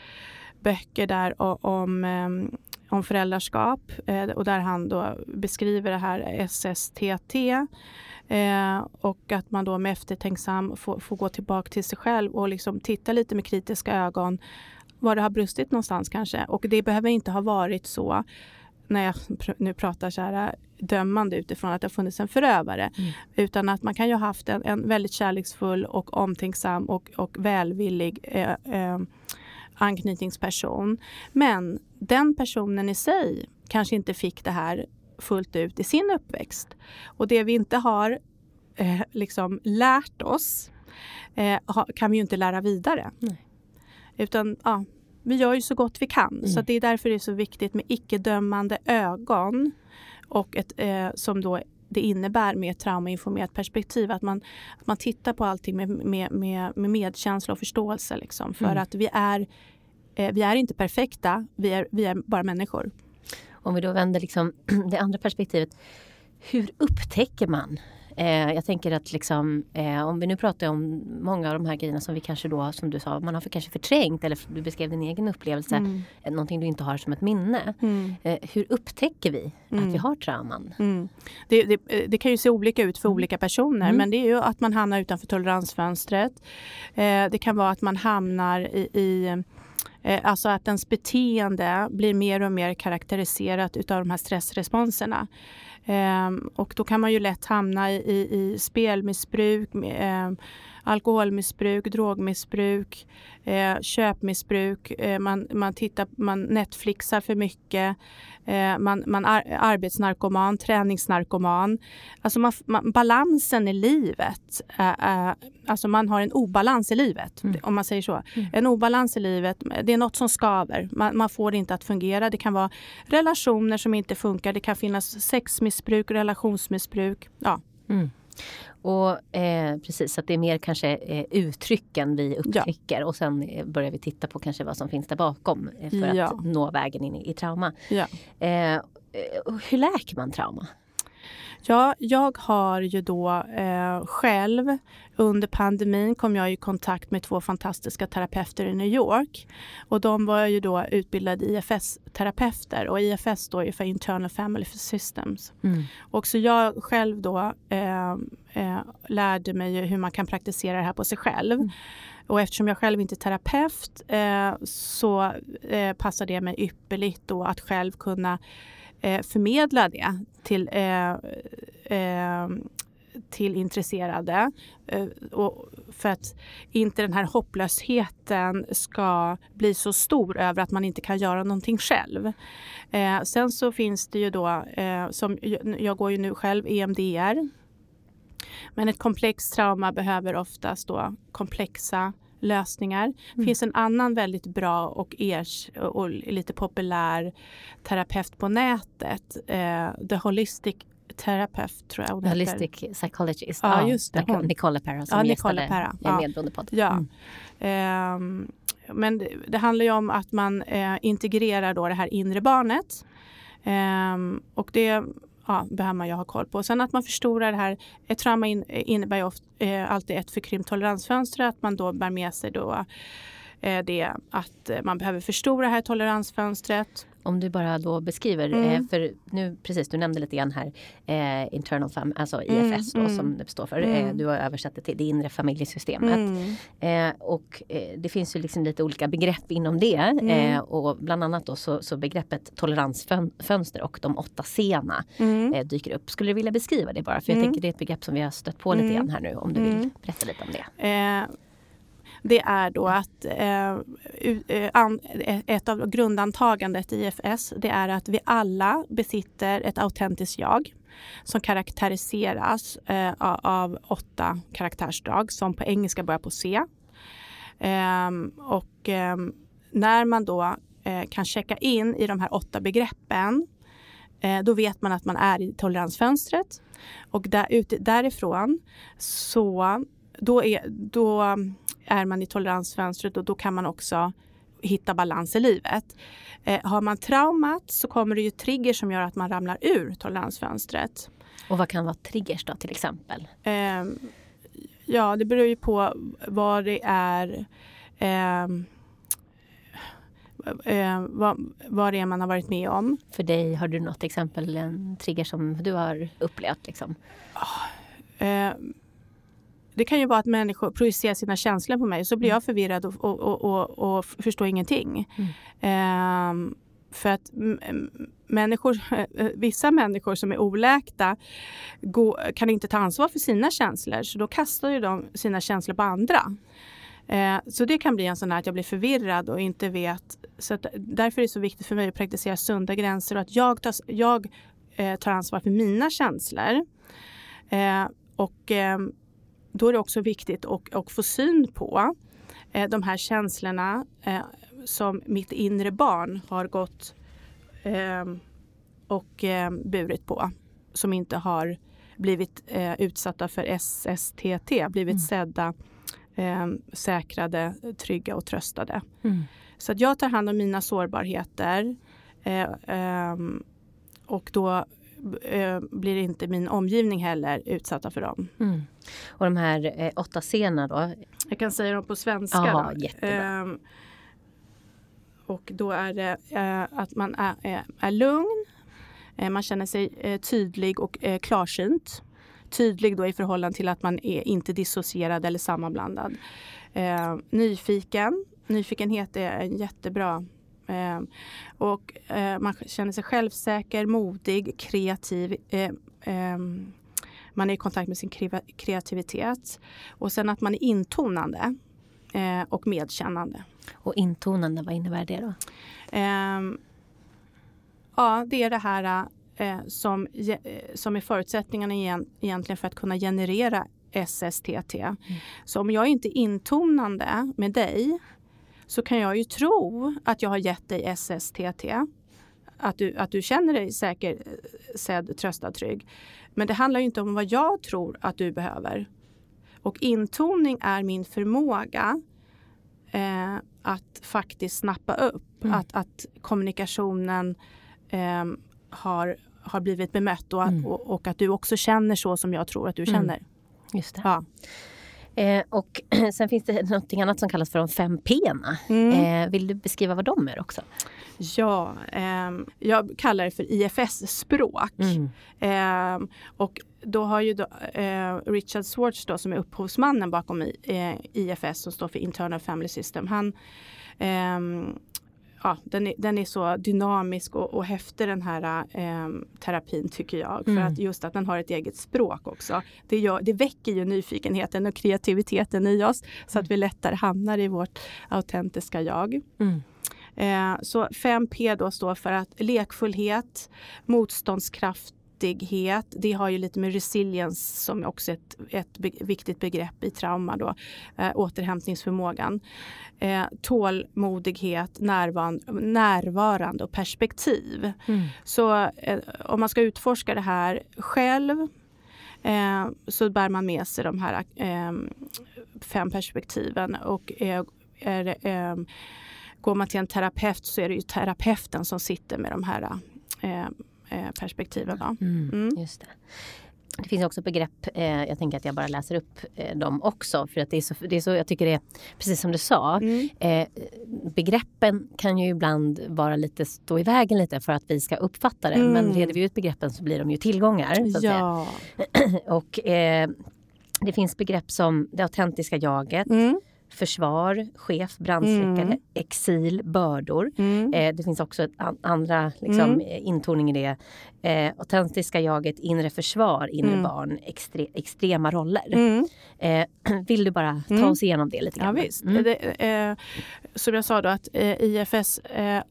böcker där om, eh, om föräldraskap eh, och där han då beskriver det här SSTT eh, och att man då med eftertänksam får, får gå tillbaka till sig själv och liksom titta lite med kritiska ögon var det har brustit någonstans kanske. Och det behöver inte ha varit så när jag nu pratar så här dömande utifrån att det har funnits en förövare. Mm. Utan att man kan ju ha haft en, en väldigt kärleksfull och omtänksam och, och välvillig eh, eh, anknytningsperson. Men den personen i sig kanske inte fick det här fullt ut i sin uppväxt. Och det vi inte har eh, liksom lärt oss eh, kan vi ju inte lära vidare. Nej. Utan ja, vi gör ju så gott vi kan. Mm. Så det är därför det är så viktigt med icke-dömande ögon och ett, eh, som då det innebär med ett traumainformerat perspektiv. Att man, att man tittar på allting med, med, med, med medkänsla och förståelse. Liksom, för mm. att vi är, eh, vi är inte perfekta, vi är, vi är bara människor. Om vi då vänder liksom <clears throat> det andra perspektivet. Hur upptäcker man Eh, jag tänker att liksom, eh, om vi nu pratar om många av de här grejerna som vi kanske då, som du sa, man har för, kanske förträngt eller du beskrev din egen upplevelse, mm. Eh, någonting du inte har som ett minne. Mm. Eh, hur upptäcker vi mm. att vi har trauman? Mm. Det, det, eh, det, kan ju se olika ut för mm. olika personer mm. men det är ju att man hamnar utanför toleransfönstret. Eh, det kan vara att man hamnar i, i Eh, alltså att ens beteende blir mer och mer karaktäriserat utav de här stressresponserna. Ehm, och då kan man ju lätt hamna i, i, i spelmissbruk, ehm, alkoholmissbruk, drogmissbruk, eh, köpmissbruk. Eh, man, man, tittar, man Netflixar för mycket. Eh, man, man ar arbetsnarkoman, träningsnarkoman. Alltså man, man, balansen i livet. alltså man har en obalans i livet, mm. om man säger så. Mm. En obalans i livet, det är något som skaver. Man, man, får det inte att fungera. Det kan vara relationer som inte funkar. Det kan finnas sexmissbruk, relationsmissbruk. Ja. Mm. Och eh, Precis, att det är mer kanske eh, uttrycken vi upptäcker ja. och sen eh, börjar vi titta på kanske vad som finns där bakom eh, för ja. att nå vägen in i, i trauma. Ja. Eh, hur läker man trauma? Ja, jag har ju då eh, själv under pandemin kom jag i kontakt med två fantastiska terapeuter i New York. Och de var ju då utbildade IFS-terapeuter och IFS står ju för Internal Family Systems. Mm. Och så jag själv då eh, eh, lärde mig hur man kan praktisera det här på sig själv. Mm. Och eftersom jag själv inte är terapeut eh, så eh, passar det mig ypperligt då att själv kunna eh, förmedla det till, eh, eh, till intresserade. Eh, och för att inte den här hopplösheten ska bli så stor över att man inte kan göra någonting själv. Eh, sen så finns det ju då, eh, som jag går ju nu själv EMDR. Men ett komplext trauma behöver oftast då komplexa lösningar. Det mm. finns en annan väldigt bra och, ers, och lite populär terapeut på nätet. Eh, The Holistic Therapist tror jag hon Holistic Psychologist. Ja, just det. Hon. Nicola Perra som ja, Nicola Perra. en medberoende podd. Ja. Mm. Um, men det, det, handlar ju om att man eh, integrerar då det här inre barnet. Um, och det ja, behöver man ju ha koll på. Sen att man förstorar det här. Ett trauma in, eh, innebär ju ofta, eh, alltid ett förkrympt toleransfönster. Att man då bär med sig då, eh, det att eh, man behöver förstora det här toleransfönstret. Om du bara då beskriver, mm. eh, för nu precis du nämnde lite grann här eh, internal fam, alltså IFS mm, då, mm. som det står för. Eh, mm. du har översatt det till det inre familjesystemet. Mm. Eh, och eh, det finns ju liksom lite olika begrepp inom det mm. eh, och bland annat då så, så begreppet toleransfönster och de åtta sena dyker upp. Skulle du vilja beskriva det bara? För jag tänker det är ett begrepp som vi har stött på lite grann här nu om du vill berätta lite om det det är då att eh, eh, eh ett av grundantagandet i IFS det är att vi alla besitter ett autentiskt jag som karaktäriseras eh, av åtta karaktärsdrag som på engelska börjar på C. Eh, och ehm, när man då eh, kan checka in i de här åtta begreppen eh, då vet man att man är i toleransfönstret. Och där, ut, därifrån så då, är, då är man i toleransfönstret och då kan man också hitta balans i livet. Eh, har man traumat så kommer det ju trigger som gör att man ramlar ur toleransfönstret. Och vad kan vara triggers då till exempel? Eh, ja, det beror ju på vad det är eh, eh, vad, vad det är man har varit med om. För dig, har du något exempel, en trigger som du har upplevt? Liksom? Eh, det kan ju vara att människor projicerar sina känslor på mig så blir jag förvirrad och, och, och, och, och förstår ingenting. Mm. Eh, för att människor, <laughs> vissa människor som är oläkta kan inte ta ansvar för sina känslor så då kastar ju de sina känslor på andra. Eh, så det kan bli en sån här att jag blir förvirrad och inte vet. Så att, därför är det så viktigt för mig att praktisera sunda gränser och att jag tar, jag, eh, tar ansvar för mina känslor. Eh, och eh, då är det också viktigt att, att få syn på eh, de här känslorna eh, som mitt inre barn har gått och burit på. Som inte har blivit utsatta för SSTT, blivit mm. sedda eh, säkrade, trygga och tröstade. Mm. Så att jag tar hand om mina sårbarheter eh, eh, och då eh, blir inte min omgivning heller utsatta för dem. Mm. Och de här eh, åtta scenerna då? Jag kan säga dem på svenska. Aha, jättebra. och då är det eh, att man är, är, är lugn, man känner sig tydlig och klarsynt tydlig då i förhållande till att man är inte dissocierad eller sammanblandad. Eh, nyfiken. Nyfikenhet är en jättebra eh, och eh, man känner sig självsäker, modig, kreativ. Eh, ehm, man är i kontakt med sin kreativitet. Och sen att man är intonande eh, och medkännande. Och intonande, vad innebär det då? Ehm, ja, det är det här eh, som, som är förutsättningarna igen, egentligen för att kunna generera SSTT. Mm. Så om jag inte är intonande med dig så kan jag ju tro att jag har gett dig SSTT. Att du, att du känner dig säker, sedd, tröstad, trygg. Men det handlar ju inte om vad jag tror att du behöver. Och intoning är min förmåga eh, att faktiskt snappa upp. Mm. Att, att kommunikationen eh, har, har blivit bemött och, mm. och, och, att du också känner så som jag tror att du mm. känner. Mm. Just det. Ja. Eh, och <clears throat> sen finns det något annat som kallas för de fem p mm. eh, Vill du beskriva vad de är också? Ja, eh, jag kallar det för IFS-språk. Mm. Eh, och då har ju då, eh, Richard Swartz då, som är upphovsmannen bakom IFS eh, som står för Internal Family System. Han ehm, ja, den, är, den är så dynamisk och, och häftig den här eh, terapin tycker jag. Mm. För att just att den har ett eget språk också. Det, gör, det väcker ju nyfikenheten och kreativiteten i oss så att vi lättare hamnar i vårt autentiska jag. Mm. Eh, så 5P då står för att lekfullhet, motståndskraft försiktighet. Det har ju lite med resilience som också är ett, ett be viktigt begrepp i trauma. Då. Eh, återhämtningsförmågan. Eh, tålmodighet, närvarande och perspektiv. Mm. Så eh, om man ska utforska det här själv eh, så bär man med sig de här eh, fem perspektiven. Och är, är, eh, går man till en terapeut så är det ju terapeuten som sitter med de här eh, Eh, perspektiven. Mm, mm. Just det. Det finns också begrepp, eh, jag tänker att jag bara läser upp eh, dem också för att det är, så, det är så, jag tycker det är precis som du sa. Mm. Eh, begreppen kan ju ibland vara lite, stå i vägen lite för att vi ska uppfatta det. Mm. Men reder vi ut begreppen så blir de ju tillgångar. ja. <clears throat> Och eh, det finns begrepp som det autentiska jaget mm försvar, chef, brandsläckare, mm. exil, bördor. Mm. Eh, det finns också ett an andra liksom, mm. Eh, intoning i det. Eh, autentiska jaget, inre försvar, inre mm. barn, extre extrema roller. Mm. Eh, <clears throat> vill du bara ta mm. oss igenom det lite grann? Ja, visst. Mm. Det, eh, som jag sa då att eh, IFS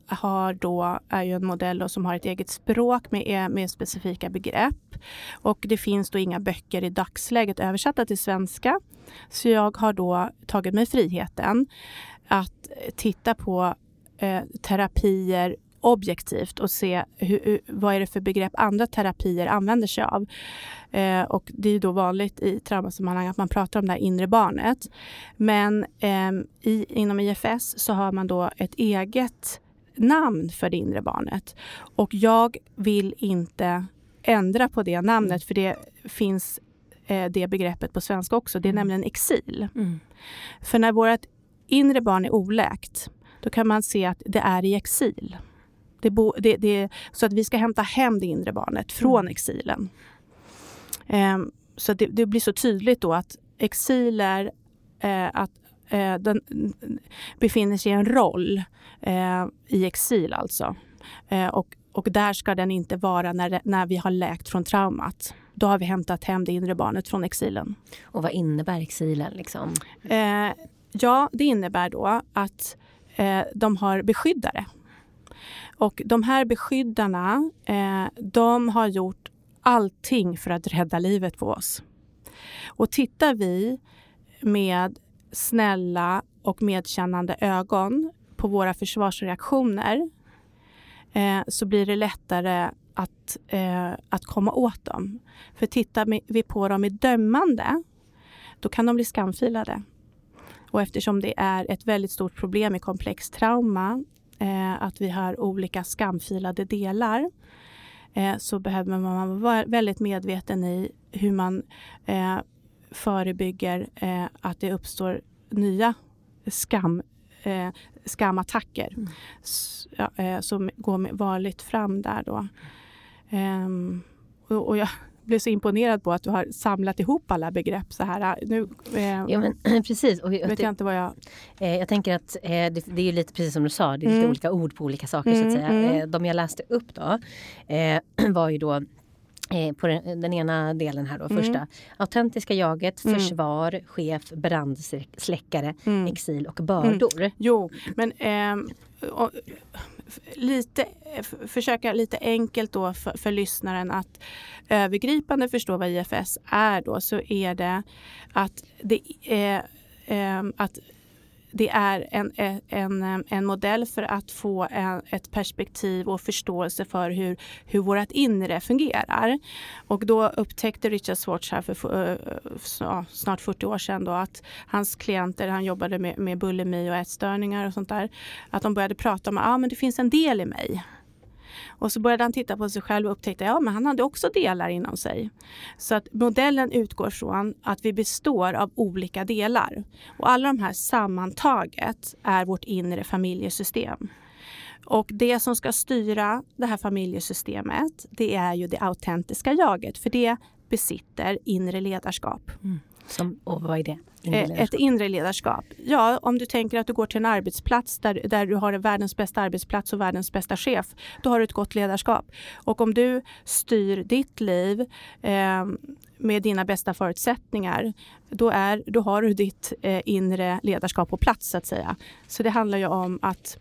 har då, är ju en modell då, som har ett eget språk med, med specifika begrepp. Och det finns då inga böcker i dagsläget översatta till svenska. Så jag har då tagit mig friheten att titta på eh, terapier objektivt och se hur, vad är det för begrepp andra terapier använder sig av. Eh, och det är då vanligt i traumasammanhang att man pratar om det här inre barnet. Men eh, i, inom IFS så har man då ett eget namn för det inre barnet. Och jag vill inte ändra på det namnet för det finns eh, det begreppet på svenska också. Det är mm. nämligen exil. Mm. För när vårt inre barn är oläkt då kan man se att det är i exil. Det bo, det, det, så att vi ska hämta hem det inre barnet från mm. exilen. Um, så det, det, blir så tydligt då att exiler eh, att, eh, den befinner sig i en roll eh, i exil alltså. Eh, och, och där ska den inte vara när, när vi har läkt från traumat. Då har vi hämtat hem det inre barnet från exilen. Och vad innebär exilen? Liksom? Eh, ja, det innebär då att eh, de har beskyddare. Och de här beskyddarna, eh, de har gjort allting för att rädda livet på oss. Och tittar vi med snälla och medkännande ögon på våra försvarsreaktioner eh, så blir det lättare att, eh, att komma åt dem. För tittar vi på dem i dömande, då kan de bli skamfilade. Och eftersom det är ett väldigt stort problem i komplex trauma, eh, att vi har olika skamfilade delar, eh, så behöver man vara väldigt medveten i hur man eh, förebygger att det uppstår nya skam, skamattacker. Mm. S ja, som går varligt fram där då. Och, och jag, blev så imponerad på att du har samlat ihop alla begrepp så här. Nu eh, ja, men, <clears throat> precis. Och, vet jag inte vad jag... Eh, jag tänker att eh, det, det, är lite precis som du sa, det är lite mm. olika ord på olika saker mm, så att mm, säga. Mm. de jag läste upp då eh, <clears throat> var ju då eh, på den, den, ena delen här då, mm. första. Autentiska jaget, mm. försvar, chef, brandsläckare, mm. exil och bördor. Mm. Jo, men eh, lite, eh, försöka lite enkelt då för, för lyssnaren att övergripande förstå vad IFS är då så är det att det är eh, att det är en, eh, en, eh, en modell för att få en, ett perspektiv och förståelse för hur, hur vårt inre fungerar. Och då upptäckte Richard Schwartz här för, för snart 40 år sedan då att hans klienter, han jobbade med, med bulimi och ätstörningar och sånt där, att de började prata om att ah, det finns en del i mig och så började han titta på sig själv och upptäckte att ja, han hade också delar inom sig. Så att modellen utgår från att vi består av olika delar. Och alla de här sammantaget är vårt inre familjesystem. Och det som ska styra det här familjesystemet, det är ju det autentiska jaget. För det besitter inre ledarskap. Mm. Som, och vad är det? Inre eh, ett inre ledarskap. Ja, om du tänker att du går till en arbetsplats där, där du har världens bästa arbetsplats och världens bästa chef. Då har du ett gott ledarskap. Och om du styr ditt liv eh, med dina bästa förutsättningar, då, är, då har du ditt eh, inre ledarskap på plats så att säga. Så det handlar ju om att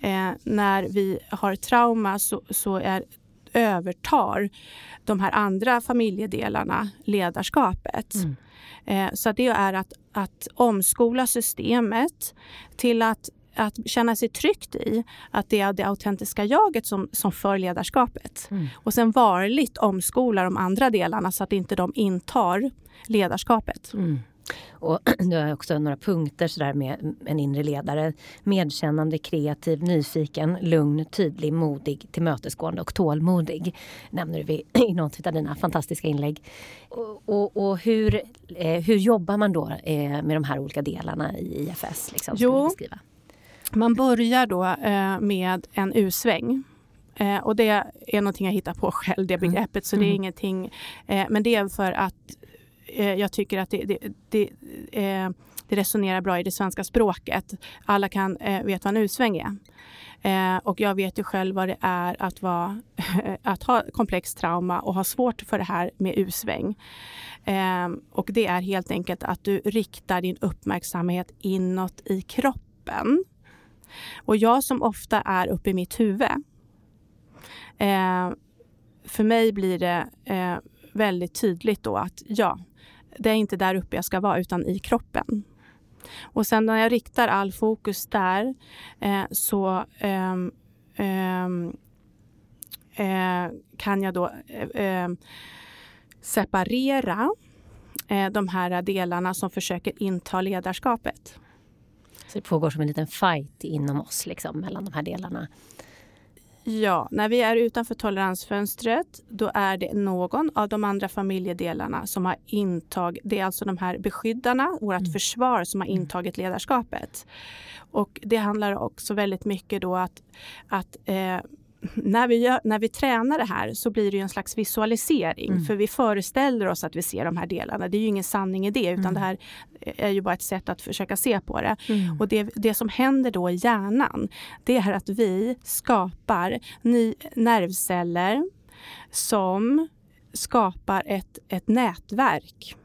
eh, när vi har trauma så, så är övertar de här andra familjedelarna ledarskapet. Mm. Eh, så det är att, att omskola systemet till att att känna sig tryggt i att det är det autentiska jaget som, som för ledarskapet. Mm. Och sen varligt omskola de andra delarna så att inte de intar ledarskapet. Mm. Och <clears throat> du har också några punkter sådär med en inre ledare. Medkännande, kreativ, nyfiken, lugn, tydlig, modig, tillmötesgående och tålmodig. Nämner vi <clears throat> i något av dina fantastiska inlägg. Och, och, och hur, eh, hur jobbar man då eh, med de här olika delarna i IFS? Liksom, jo, man börjar då eh, med en U-sväng. Eh, och det är någonting jag hittar på själv, det mm. begreppet. Så det är mm. ingenting. Eh, men det är för att Eh, jag tycker att det, det, det, eh, det, resonerar bra i det svenska språket. Alla kan eh, veta vad en U-sväng är. Eh, och jag vet ju själv vad det är att, vara, <laughs> att ha komplex trauma och ha svårt för det här med U-sväng. Eh, och det är helt enkelt att du riktar din uppmärksamhet inåt i kroppen. Och jag som ofta är uppe i mitt huvud. Eh, för mig blir det eh, väldigt tydligt då att ja, det är inte där uppe jag ska vara utan i kroppen. Och sen när jag riktar all fokus där eh, så, eh, eh, kan jag då eh, ehm, separera eh, de här delarna som försöker inta ledarskapet. Så det pågår som en liten fight inom oss liksom, mellan de här delarna? Ja, när vi är utanför toleransfönstret då är det någon av de andra familjedelarna som har intagit, det är alltså de här beskyddarna, vårt mm. försvar som har mm. intagit ledarskapet. Och det handlar också väldigt mycket då att, att eh, när vi, gör, när vi tränar det här så blir det en slags visualisering. Mm. För vi föreställer oss att vi ser de här delarna. Det är ju ingen sanning i det utan mm. det här är ju bara ett sätt att försöka se på det. Mm. Och det, det som händer då i hjärnan det är att vi skapar ny, nervceller som skapar ett, ett nätverk.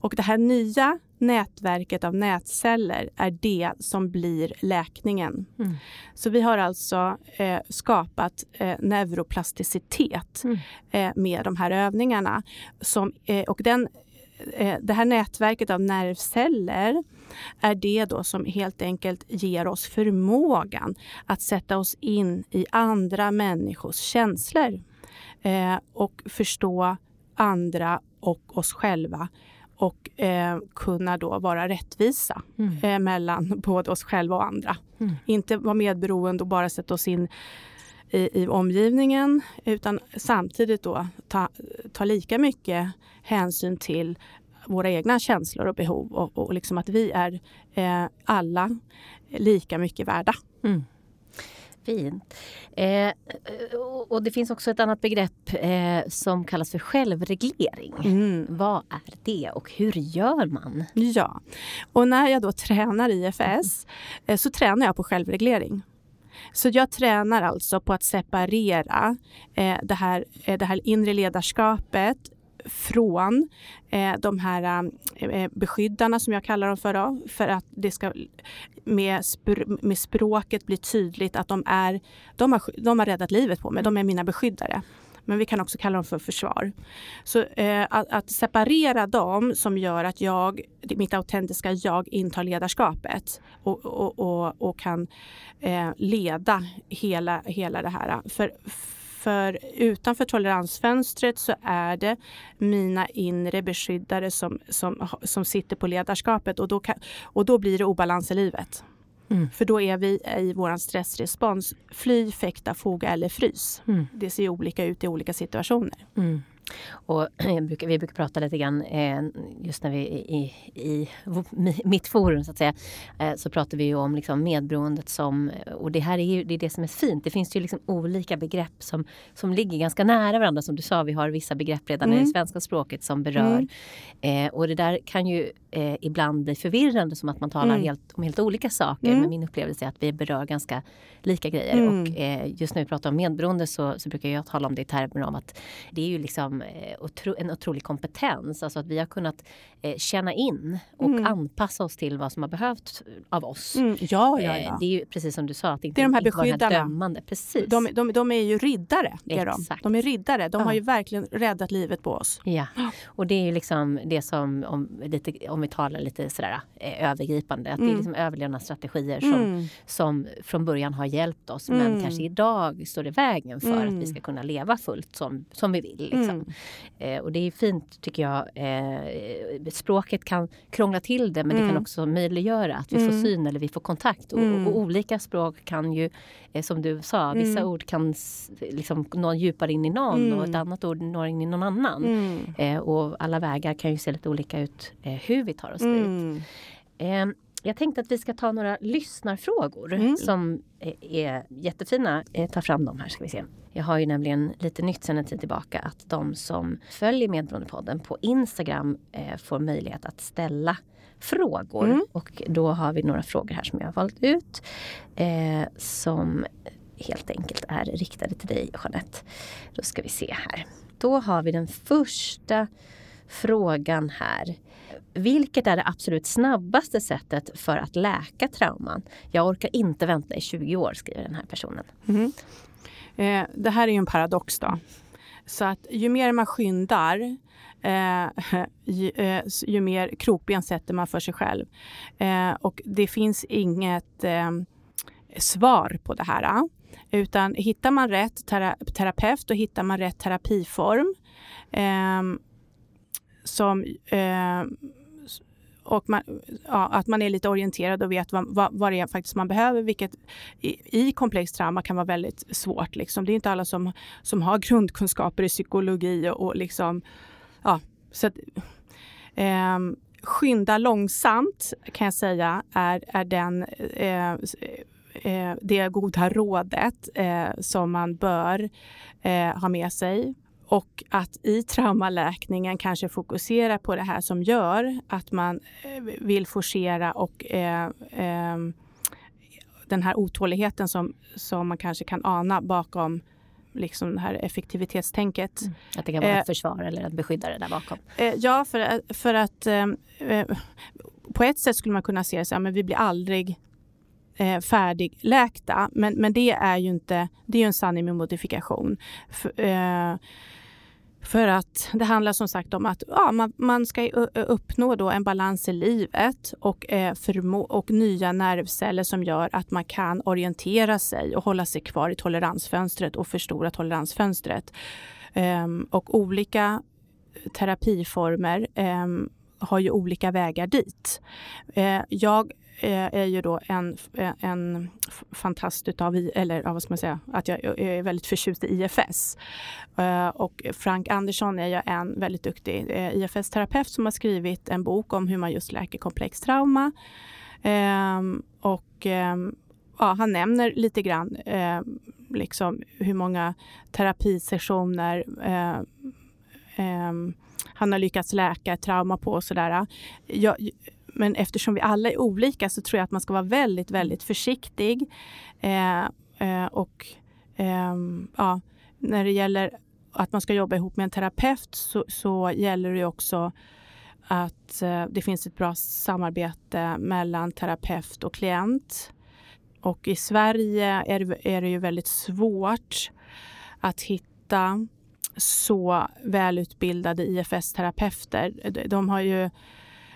Och det här nya nätverket av nätceller är det som blir läkningen. Mm. Så vi har alltså eh, skapat eh, neuroplasticitet mm. eh, med de här övningarna. Som, eh, och den, eh, det här nätverket av nervceller är det då som helt enkelt ger oss förmågan att sätta oss in i andra människors känslor eh, och förstå andra och oss själva och eh, kunna då vara rättvisa mm. eh, mellan <laughs> både oss själva och andra. Mm. Inte vara medberoende och bara sätta oss in i, i omgivningen utan samtidigt då ta, ta lika mycket hänsyn till våra egna känslor och behov och, och liksom att vi är eh, alla lika mycket värda. Mm. Fint. Eh, och det finns också ett annat begrepp eh, som kallas för självreglering. Mm. Vad är det och hur gör man? Ja, och när jag då tränar IFS eh, så tränar jag på självreglering. Så jag tränar alltså på att separera eh, det, här, eh, det här inre ledarskapet från eh, de här eh, eh, beskyddarna som jag kallar dem för. Då, för att det ska med, spr med språket bli tydligt att de, är, de, har, de har räddat livet på mig. De är mina beskyddare. Men vi kan också kalla dem för försvar. Så eh, att, att, separera dem som gör att jag, mitt autentiska jag intar ledarskapet och, och, och, och kan eh, leda hela, hela det här. För, för utanför toleransfönstret så är det mina inre beskyddare som, som, som sitter på ledarskapet och då, kan, och då blir det obalans i livet. Mm. För då är vi i vår stressrespons fly, fäkta, foga eller frys. Mm. Det ser olika ut i olika situationer. Mm. Och <clears throat> brukar, vi brukar prata lite grann, eh, just när vi i, i, mitt forum så att säga, eh, så pratar vi ju om liksom medberoendet som, och det här är ju det, är det som är fint. Det finns ju liksom olika begrepp som, som ligger ganska nära varandra. Som du sa, vi har vissa begrepp redan mm. i svenska språket som berör. Mm. Eh, och det där kan ju eh, ibland bli förvirrande som att man talar mm. helt, om helt olika saker. Mm. Men min upplevelse är att vi berör ganska lika grejer. Mm. Och eh, just när vi pratar om medberoende så, så brukar jag tala om det i termer om att det är ju liksom eh, otro, en otrolig kompetens. Alltså att vi har kunnat eh, känna in och mm. anpassa oss till vad som har behövts av oss. Mm. Ja, ja, ja. det är ju precis som du sa. Att det, inte, det är de här beskyddarna. Dömande. Precis. De, de, de, är ju riddare. Är de. de är riddare. De har ju verkligen räddat livet på oss. Ja, och det är ju liksom det som om, lite, om vi talar lite sådär eh, övergripande. Att mm. Det är mm. liksom överlevnadsstrategier som, mm. som från början har hjälpt oss men mm. kanske idag står i vägen för att vi ska kunna leva fullt som, som vi vill. Liksom. Eh, och det är fint tycker jag. Eh, språket kan krångla till det men det kan också möjliggöra att vi får syn eller vi får kontakt. Och, och olika språk kan ju, eh, som du sa, vissa ord kan liksom nå djupare in i någon och ett annat ord når in i någon annan. Eh, och alla vägar kan ju se lite olika ut eh, hur vi tar oss dit. Mm. Eh, jag tänkte att vi ska ta några lyssnarfrågor mm. som är jättefina. Eh, ta fram dem här ska vi se. Jag har ju nämligen lite nytt sedan en tid tillbaka att de som följer Medberoendepodden på Instagram eh, får möjlighet att ställa frågor. Mm. Och då har vi några frågor här som jag har valt ut. Eh, som helt enkelt är riktade till dig Jeanette. Då ska vi se här. Då har vi den första frågan här. Vilket är det absolut snabbaste sättet för att läka trauman? Jag orkar inte vänta i 20 år, skriver den här personen. Mm. Eh, det här är ju en paradox då. Så att ju mer man skyndar eh, <laughs> ju, eh, ju, mer krokben sätter man för sig själv. Eh, och det finns inget eh, svar på det här. Eh. Utan hittar man rätt tera terapeut och hittar man rätt terapiform eh, som eh, och man, ja, att man är lite orienterad och vet vad, vad, vad det är faktiskt man behöver, vilket i, i komplext trauma kan vara väldigt svårt. Liksom. Det är inte alla som, som har grundkunskaper i psykologi och, och liksom, ja, så att, eh, skynda långsamt kan jag säga är, är den, eh, eh, det goda rådet eh, som man bör eh, ha med sig. Och att i traumaläkningen kanske fokusera på det här som gör att man eh, vill forcera och eh, den här otåligheten som, som man kanske kan ana bakom liksom det här effektivitetstänket. Mm. Att det kan vara ett eh, försvar eller en beskyddare där bakom? Eh, ja, för, för att eh, eh, på ett sätt skulle man kunna se det så här, vi blir aldrig eh, färdigläkta. Men, men det är ju inte, det är ju en sanning med modifikation. För, eh, för att det handlar som sagt om att ja, man, man ska uppnå då en balans i livet och, eh, förmo- och nya nervceller som gör att man kan orientera sig och hålla sig kvar i toleransfönstret och förstora toleransfönstret. Um, och olika terapiformer um, har ju olika vägar dit. Uh, jag Eh, är ju då en, eh, en fantast utav, eller vad ska man säga, att jag är väldigt förtjust i IFS. Eh, och Frank Andersson är ju en väldigt duktig IFS-terapeut som har skrivit en bok om hur man just läker komplex trauma. Ehm, och ehm, ja, han nämner lite grann ehm, liksom hur många terapisessioner han har lyckats läka trauma på och sådär. Jag, men eftersom vi alla är olika så tror jag att man ska vara väldigt, väldigt försiktig. Eh, eh, och eh, ja, när det gäller att man ska jobba ihop med en terapeut så, så gäller det också att eh, det finns ett bra samarbete mellan terapeut och klient. Och i Sverige är det, är det ju väldigt svårt att hitta så välutbildade IFS-terapeuter. De har ju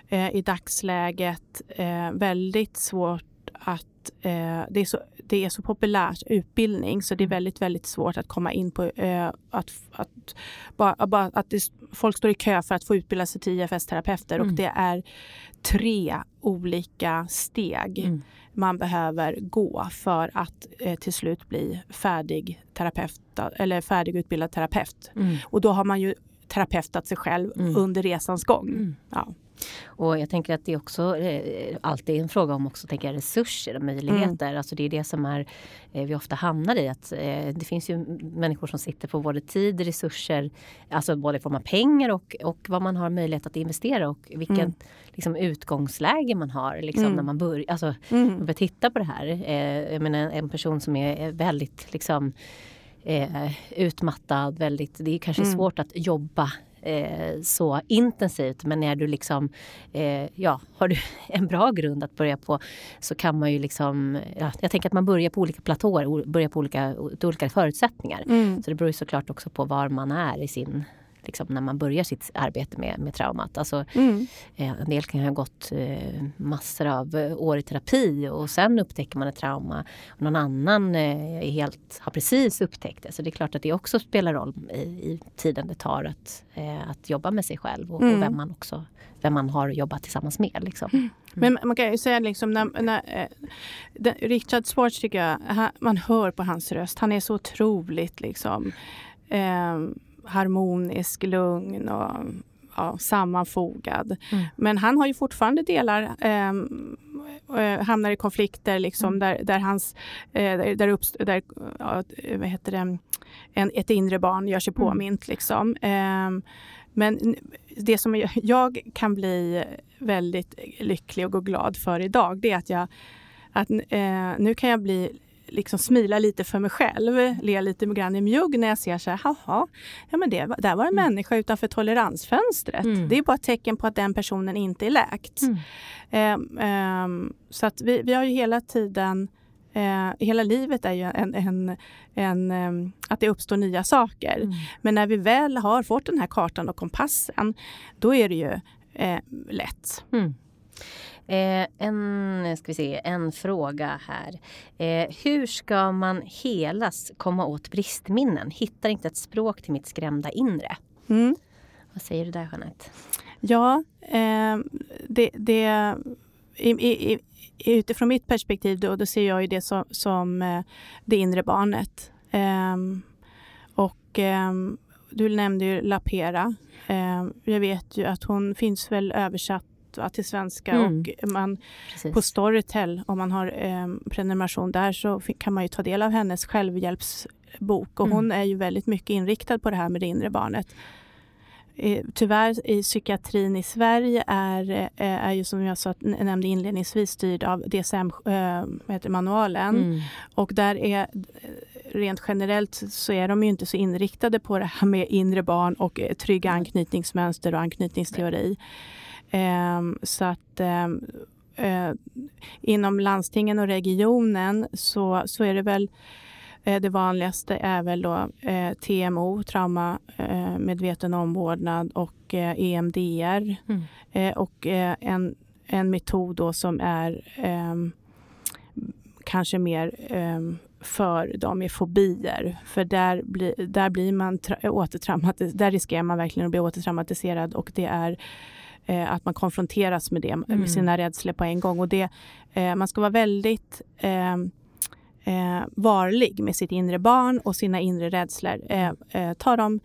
i dagsläget eh, väldigt svårt att... Eh, det, är så, det är så populärt utbildning så det är mm. väldigt, väldigt svårt att komma in på... Eh, att, att, bara, bara, att det, folk står i kö för att få utbilda sig till IFS-terapeuter mm. och det är tre olika steg mm. man behöver gå för att eh, till slut bli färdig terapeut eller färdigutbildad terapeut. Mm. Och då har man ju terapeutat sig själv mm. under resans gång. Mm. Ja. Och jag tänker att det är också eh, alltid en fråga om också tänker resurser och möjligheter. Mm. Alltså det är det som är, eh, vi ofta hamnar i. att eh, Det finns ju människor som sitter på både tid, resurser, alltså både i form av pengar och, och vad man har möjlighet att investera och vilken mm. liksom, utgångsläge man har liksom, mm. när man börjar alltså, mm. titta på det här. Eh, jag menar, en person som är väldigt liksom, eh, utmattad, väldigt, det är kanske mm. svårt att jobba eh, så intensivt. Men när du liksom, eh, ja, har du <laughs> en bra grund att börja på så kan man ju liksom, ja, jag tänker att man börjar på olika platåer, börjar på olika, olika förutsättningar. Mm. Så det beror ju såklart också på var man är i sin liksom, när man börjar sitt arbete med, med traumat. Alltså, mm. eh, en del kan ha gått eh, massor av eh, år i terapi och sen upptäcker man ett trauma. Och någon annan eh, helt, har precis upptäckt det. Så det är klart att det också spelar roll i, i tiden det tar att, att jobba med sig själv och, mm. och, vem man också vem man har jobbat tillsammans med. Liksom. Mm. Men man kan ju säga liksom när, när den, Richard Schwartz tycker jag, han, man hör på hans röst, han är så otroligt liksom eh, harmonisk, lugn och ja, sammanfogad. Mm. Men han har ju fortfarande delar, ehm, eh, hamnar i konflikter liksom, mm. där, där, hans, eh, där, där, uppst- där ja, vad heter det, en, ett inre barn gör sig mm. påmint. Liksom. Eh, men det som jag kan bli väldigt lycklig och glad för idag, det är att jag att, eh, nu kan jag bli liksom smila lite för mig själv, le lite grann i mjugg när jag ser så här, jaha, ja men det, där var en mm. människa utanför toleransfönstret. Mm. Det är bara ett tecken på att den personen inte är läkt. Mm. Um, um, så att vi, vi har ju hela tiden Eh, hela livet är ju en, en, en um, att det uppstår nya saker. Mm. Men när vi väl har fått den här kartan och kompassen, då är det ju eh, lätt. Mm. Eh, en, ska vi se, en fråga här. Eh, hur ska man helas, komma åt bristminnen? Hittar inte ett språk till mitt skrämda inre. Mm. Vad säger du där Jeanette? Ja, eh, det, det i, i, utifrån mitt perspektiv då, då ser jag ju det som, som eh, det inre barnet. Um, och um, du nämnde ju Lapera. Um, jag vet ju att hon finns väl översatt va, till svenska mm. och man på Storytel, om man har prenumeration där så kan man ju ta del av hennes självhjälpsbok och mm. hon är ju väldigt mycket inriktad på det här med det inre barnet tyvärr i psykiatrin i Sverige är, eh, är ju som jag sa, nämnde inledningsvis styrd av DSM-manualen. Mm. Och där är eh, rent generellt så är de ju inte så inriktade på det här med inre barn och eh, trygga anknytningsmönster och anknytningsteori. Um, så att um, uh, inom landstingen och regionen så, så är det väl Eh, det vanligaste är väl då eh, TMO, trauma eh, medveten omvårdnad och EMDR. E mm. och en, en metod då som är ehm, kanske mer ehm, för de med fobier. För där, bli, där blir man återtraumatiserad. Där riskerar man verkligen att bli återtraumatiserad och det är eh, att man konfronteras med det, mm. med sina rädslor på en gång. Och det, eh, man ska vara väldigt eh, eh, varlig med sitt inre barn och sina inre rädslor. Eh, ta dem,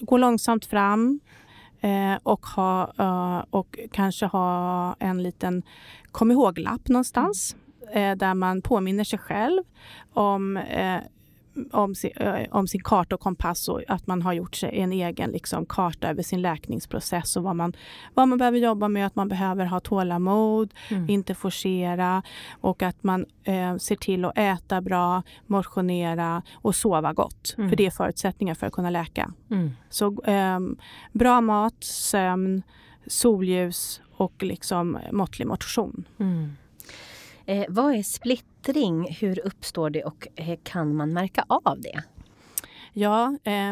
gå långsamt fram och, ha, och kanske ha en liten kom ihåg-lapp någonstans där man påminner sig själv om om sin, om sin karta och kompass och att man har gjort sig en egen liksom, karta över sin läkningsprocess och vad man, vad man behöver jobba med, att man behöver ha tålamod, mm. inte forcera och att man eh, ser till att äta bra, motionera och sova gott. Mm. För det är förutsättningar för att kunna läka. Mm. Så eh, bra mat, sömn, solljus och liksom måttlig motion. Eh, vad är splittring? Hur uppstår det och eh, kan man märka av det? Ja, eh,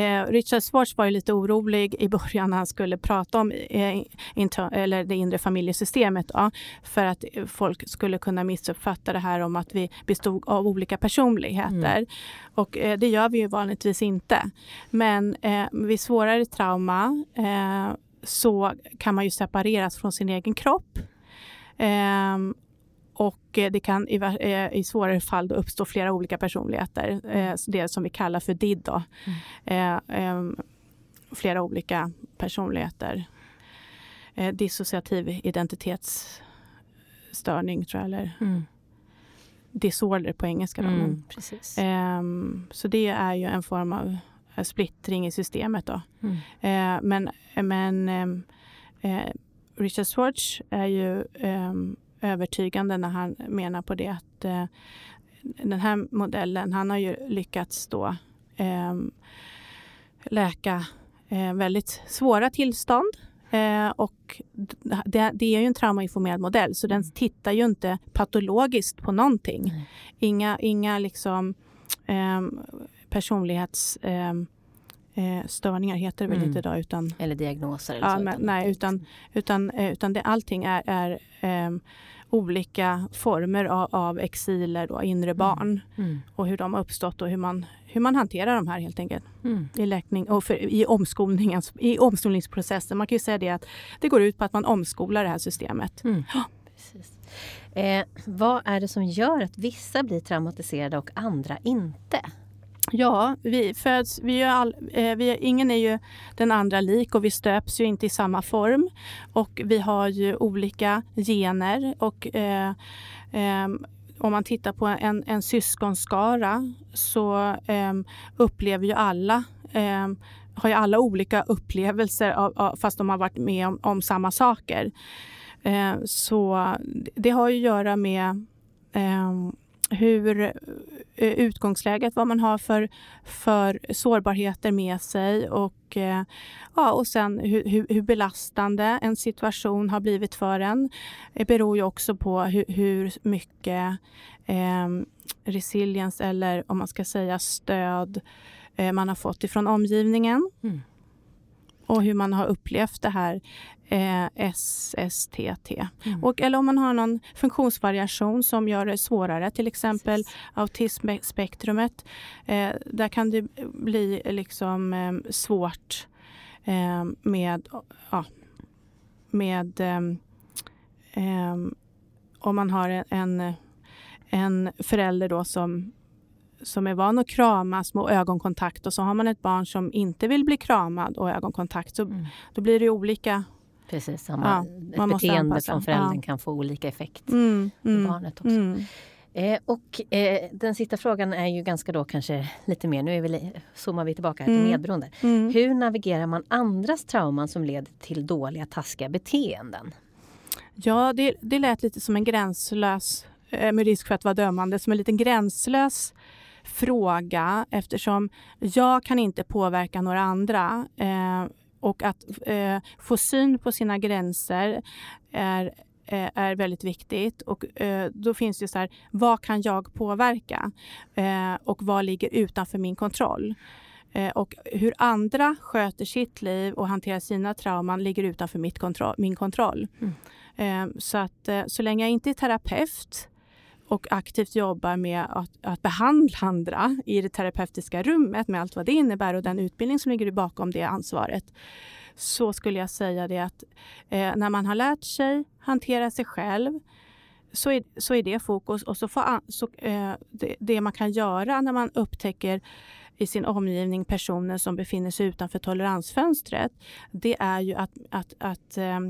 eh, Richard Schwartz var ju lite orolig i början när han skulle prata om eh, inter, eller det inre familjesystemet. Ja, för att folk skulle kunna missuppfatta det här om att vi bestod av olika personligheter. Mm. Och eh, det gör vi ju vanligtvis inte. Men vid svårare trauma så kan man ju separeras från sin egen kropp och det kan i, eh, i svårare fall uppstå flera olika personligheter. Eh, det som vi kallar för DID. Då. Mm. Ehm, flera olika personligheter. Eh, dissociativ identitetsstörning tror jag. Eller mm. disorder på engelska. Då. Mm, ehm, så det är ju en form av splittring i systemet. Då. Mm. men men Richard Schwartz är ju eh, övertygande när han menar på det att eh, den här modellen, han har ju lyckats då eh, läka eh, väldigt svåra tillstånd. Eh, och det, det, är ju en traumainformerad modell så den tittar ju inte patologiskt på någonting. Mm. Inga, inga liksom ehm, personlighets ehm, eh, störningar heter det väl mm. inte idag. Utan, eller diagnoser. Eller ja, så, men, utan, nej, utan, utan, eh, utan det, allting är, är eh, olika former av, av exiler, då, inre mm. barn mm. och hur de har uppstått och hur man, hur man hanterar de här helt enkelt. Mm. I läkning och för, i, i omskolningsprocessen. Man kan ju säga det att det går ut på att man omskolar det här systemet. Mm. Eh, vad är det som gör att vissa blir traumatiserade och andra inte? Ja, vi föds, vi är all, eh, vi är, ingen är ju den andra lik och vi stöps ju inte i samma form. Och vi har ju olika gener och eh, eh, om man tittar på en, en syskonskara så eh, upplever ju alla ehm, har ju alla olika upplevelser av, av, fast de har varit med om, om samma saker. Eh, så det har ju att göra med ehm, hur eh, utgångsläget, vad man har för, för sårbarheter med sig och, eh, ja, och sen hur, hur, belastande en situation har blivit för en. Det beror ju också på hur, hur mycket eh, resiliens eller om man ska säga stöd eh, man har fått ifrån omgivningen. Mm och hur man har upplevt det här eh, SSTT. Mm. Och, eller om man har någon funktionsvariation som gör det svårare, till exempel Precis. autismspektrumet. Eh, där kan det bli liksom eh, svårt eh, med, ja, med eh, om man har en, en förälder då som som är van att kramas med ögonkontakt och så har man ett barn som inte vill bli kramad och ögonkontakt så mm. då blir det olika Precis, samma ja, ett beteende från föräldern ja. kan få olika effekt mm, mm, barnet också. Mm. Eh, och eh, den sista frågan är ju ganska då kanske lite mer, nu är vi, zoomar vi tillbaka här till mm. medberoende. Mm. Hur navigerar man andras trauman som leder till dåliga taskiga beteenden? Ja, det, det lät lite som en gränslös, eh, med risk för att vara dömande, som en liten gränslös fråga eftersom jag kan inte påverka några andra. Eh, och att eh, få syn på sina gränser är, eh, är väldigt viktigt. Och eh, då finns det så här, vad kan jag påverka? Eh, och vad ligger utanför min kontroll? Eh, och hur andra sköter sitt liv och hanterar sina trauman ligger utanför mitt kontroll, min kontroll. Mm. Så att så länge jag inte är terapeut och aktivt jobbar med att, att, behandla andra i det terapeutiska rummet med allt vad det innebär och den utbildning som ligger bakom det ansvaret så skulle jag säga det att eh, när man har lärt sig hantera sig själv så är, så är det fokus. Och så, får, så eh, det, det, man kan göra när man upptäcker i sin omgivning personer som befinner sig utanför toleransfönstret det är ju att, att, att eh,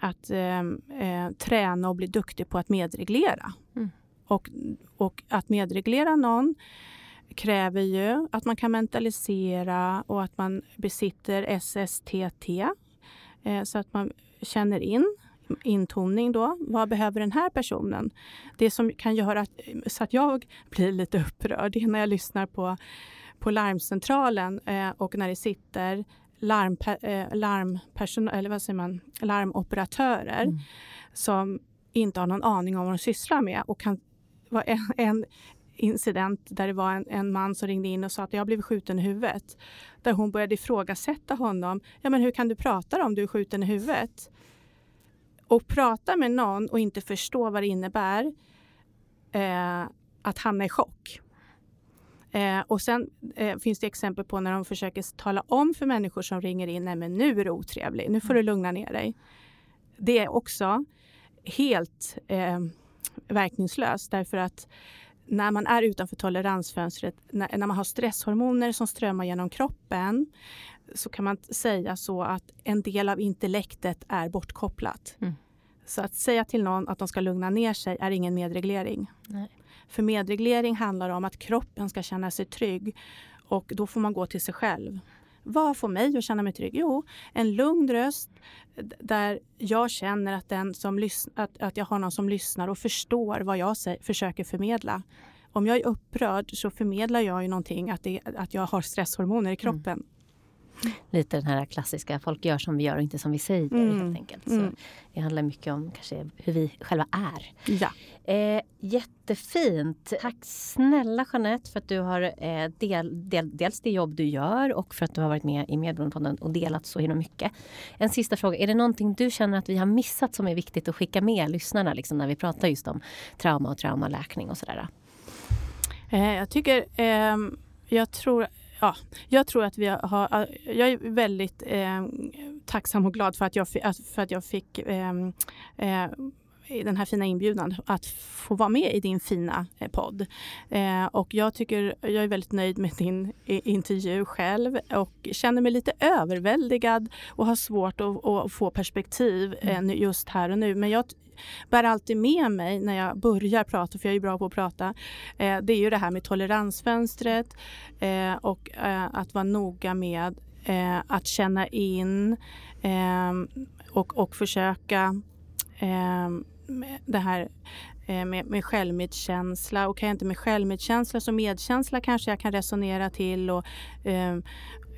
att eh, eh, träna och bli duktig på att medreglera. Mm. Och, och att medreglera någon kräver ju att man kan mentalisera och att man besitter SSTT. Eh, så att man känner in intoning då. Vad behöver den här personen? Det som kan göra att, så att jag blir lite upprörd det <laughs> är när jag lyssnar på, på larmcentralen eh, och när det sitter larm, eh, larmperson, eller vad säger man, larmoperatörer mm. som inte har någon aning om vad de sysslar med och kan vara en, en incident där det var en, en, man som ringde in och sa att jag blivit skjuten i huvudet. Där hon började ifrågasätta honom. Ja, men hur kan du prata om du är skjuten i huvudet? Och prata med någon och inte förstå vad det innebär eh, att hamna i chock. Eh, och sen eh, finns det exempel på när de försöker tala om för människor som ringer in, nej men nu är du otrevlig, nu får du lugna ner dig. Det är också helt eh, verkningslöst därför att när man är utanför toleransfönstret, när, när man har stresshormoner som strömmar genom kroppen så kan man säga så att en del av intellektet är bortkopplat. Mm. Så att säga till någon att de ska lugna ner sig är ingen medreglering. Nej. För medreglering handlar om att kroppen ska känna sig trygg och då får man gå till sig själv. Vad får mig att känna mig trygg? Jo, en lugn röst där jag känner att, den som att, att jag har någon som lyssnar och förstår vad jag försöker förmedla. Om jag är upprörd så förmedlar jag ju någonting, att, det, att jag har stresshormoner i kroppen. Mm lite den här klassiska, folk gör som vi gör och inte som vi säger mm. helt enkelt. Så mm. Det handlar mycket om kanske hur vi själva är. Ja. Eh, jättefint! Tack snälla Jeanette för att du har eh, del, del, dels det jobb du gör och för att du har varit med i Medberoendepodden och delat så himla mycket. En sista fråga, är det någonting du känner att vi har missat som är viktigt att skicka med lyssnarna liksom, när vi pratar just om trauma och traumaläkning och sådär? Eh, jag tycker, ehm, jag tror ja, jag tror att vi har... Äh, jag är väldigt eh, tacksam och glad för att jag, för att jag fick ehm, eh, eh, den här fina inbjudan att få vara med i din fina eh, podd. Eh, och jag tycker jag är väldigt nöjd med din intervju själv och känner mig lite överväldigad och har svårt att, att få perspektiv mm. just här och nu. Men jag bär alltid med mig när jag börjar prata, för jag är bra på att prata, eh, det är ju det här med toleransfönstret eh, och eh, att vara noga med eh, att känna in eh, och, och försöka med det här eh, med, med självmedkänsla och kan jag inte med självmedkänsla så medkänsla kanske jag kan resonera till och um,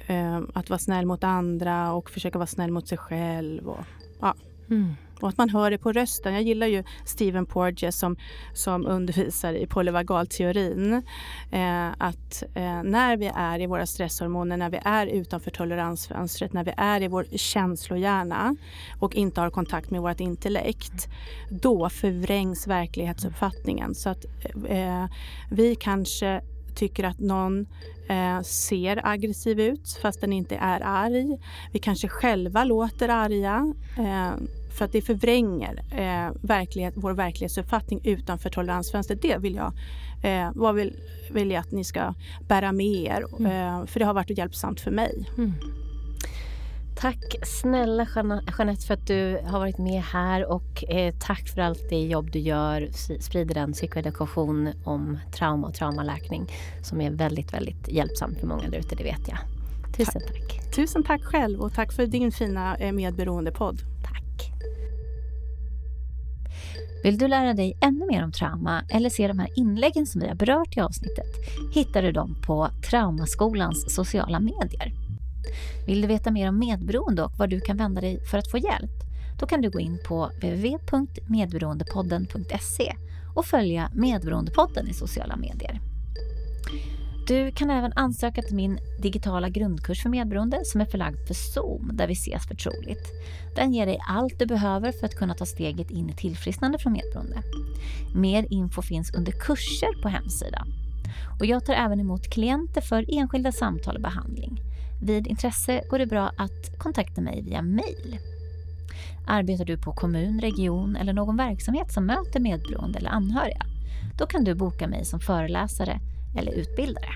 um, att vara snäll mot andra och försöka vara snäll mot sig själv. Och, ja. Mm. Och att man hör det på rösten. Jag gillar ju Stephen Porges som, som undervisar i polyvagalteorin. Eh, att eh, när vi är i våra stresshormoner, när vi är utanför toleransfönstret, när vi är i vår känslohjärna och inte har kontakt med vårt intellekt, då förvrängs verklighetsuppfattningen. Så att eh, vi kanske tycker att någon eh, ser aggressiv ut fast den inte är arg. Vi kanske själva låter arga. Eh, för att det förvränger eh, verklighet, vår verklighetsuppfattning utanför toleransfönstret. Det vill jag, eh, vad vill, vill jag att ni ska bära med er. Mm. Eh, för det har varit hjälpsamt för mig. Mm. Tack snälla Jeanette för att du har varit med här och eh, tack för allt det jobb du gör, sprider den psykoedukation om trauma och traumaläkning som är väldigt, väldigt hjälpsamt för många där ute, det vet jag. Tusen tack. tack. Tusen tack själv och tack för din fina eh, medberoendepodd. Vill du lära dig ännu mer om trauma eller se de här inläggen som vi har berört i avsnittet hittar du dem på Traumaskolans sociala medier. Vill du veta mer om medberoende och var du kan vända dig för att få hjälp? Då kan du gå in på www.medberoendepodden.se och följa Medberoendepodden i sociala medier. Du kan även ansöka till min digitala grundkurs för medberoende som är förlagd för Zoom där vi ses förtroligt. Den ger dig allt du behöver för att kunna ta steget in i tillfrisknande från medberoende. Mer info finns under kurser på hemsidan. Och jag tar även emot klienter för enskilda samtal och behandling. Vid intresse går det bra att kontakta mig via mail. Arbetar du på kommun, region eller någon verksamhet som möter medberoende eller anhöriga? Då kan du boka mig som föreläsare eller utbildare.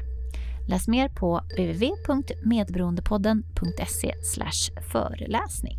Läs mer på www.medberoendepodden.se föreläsning.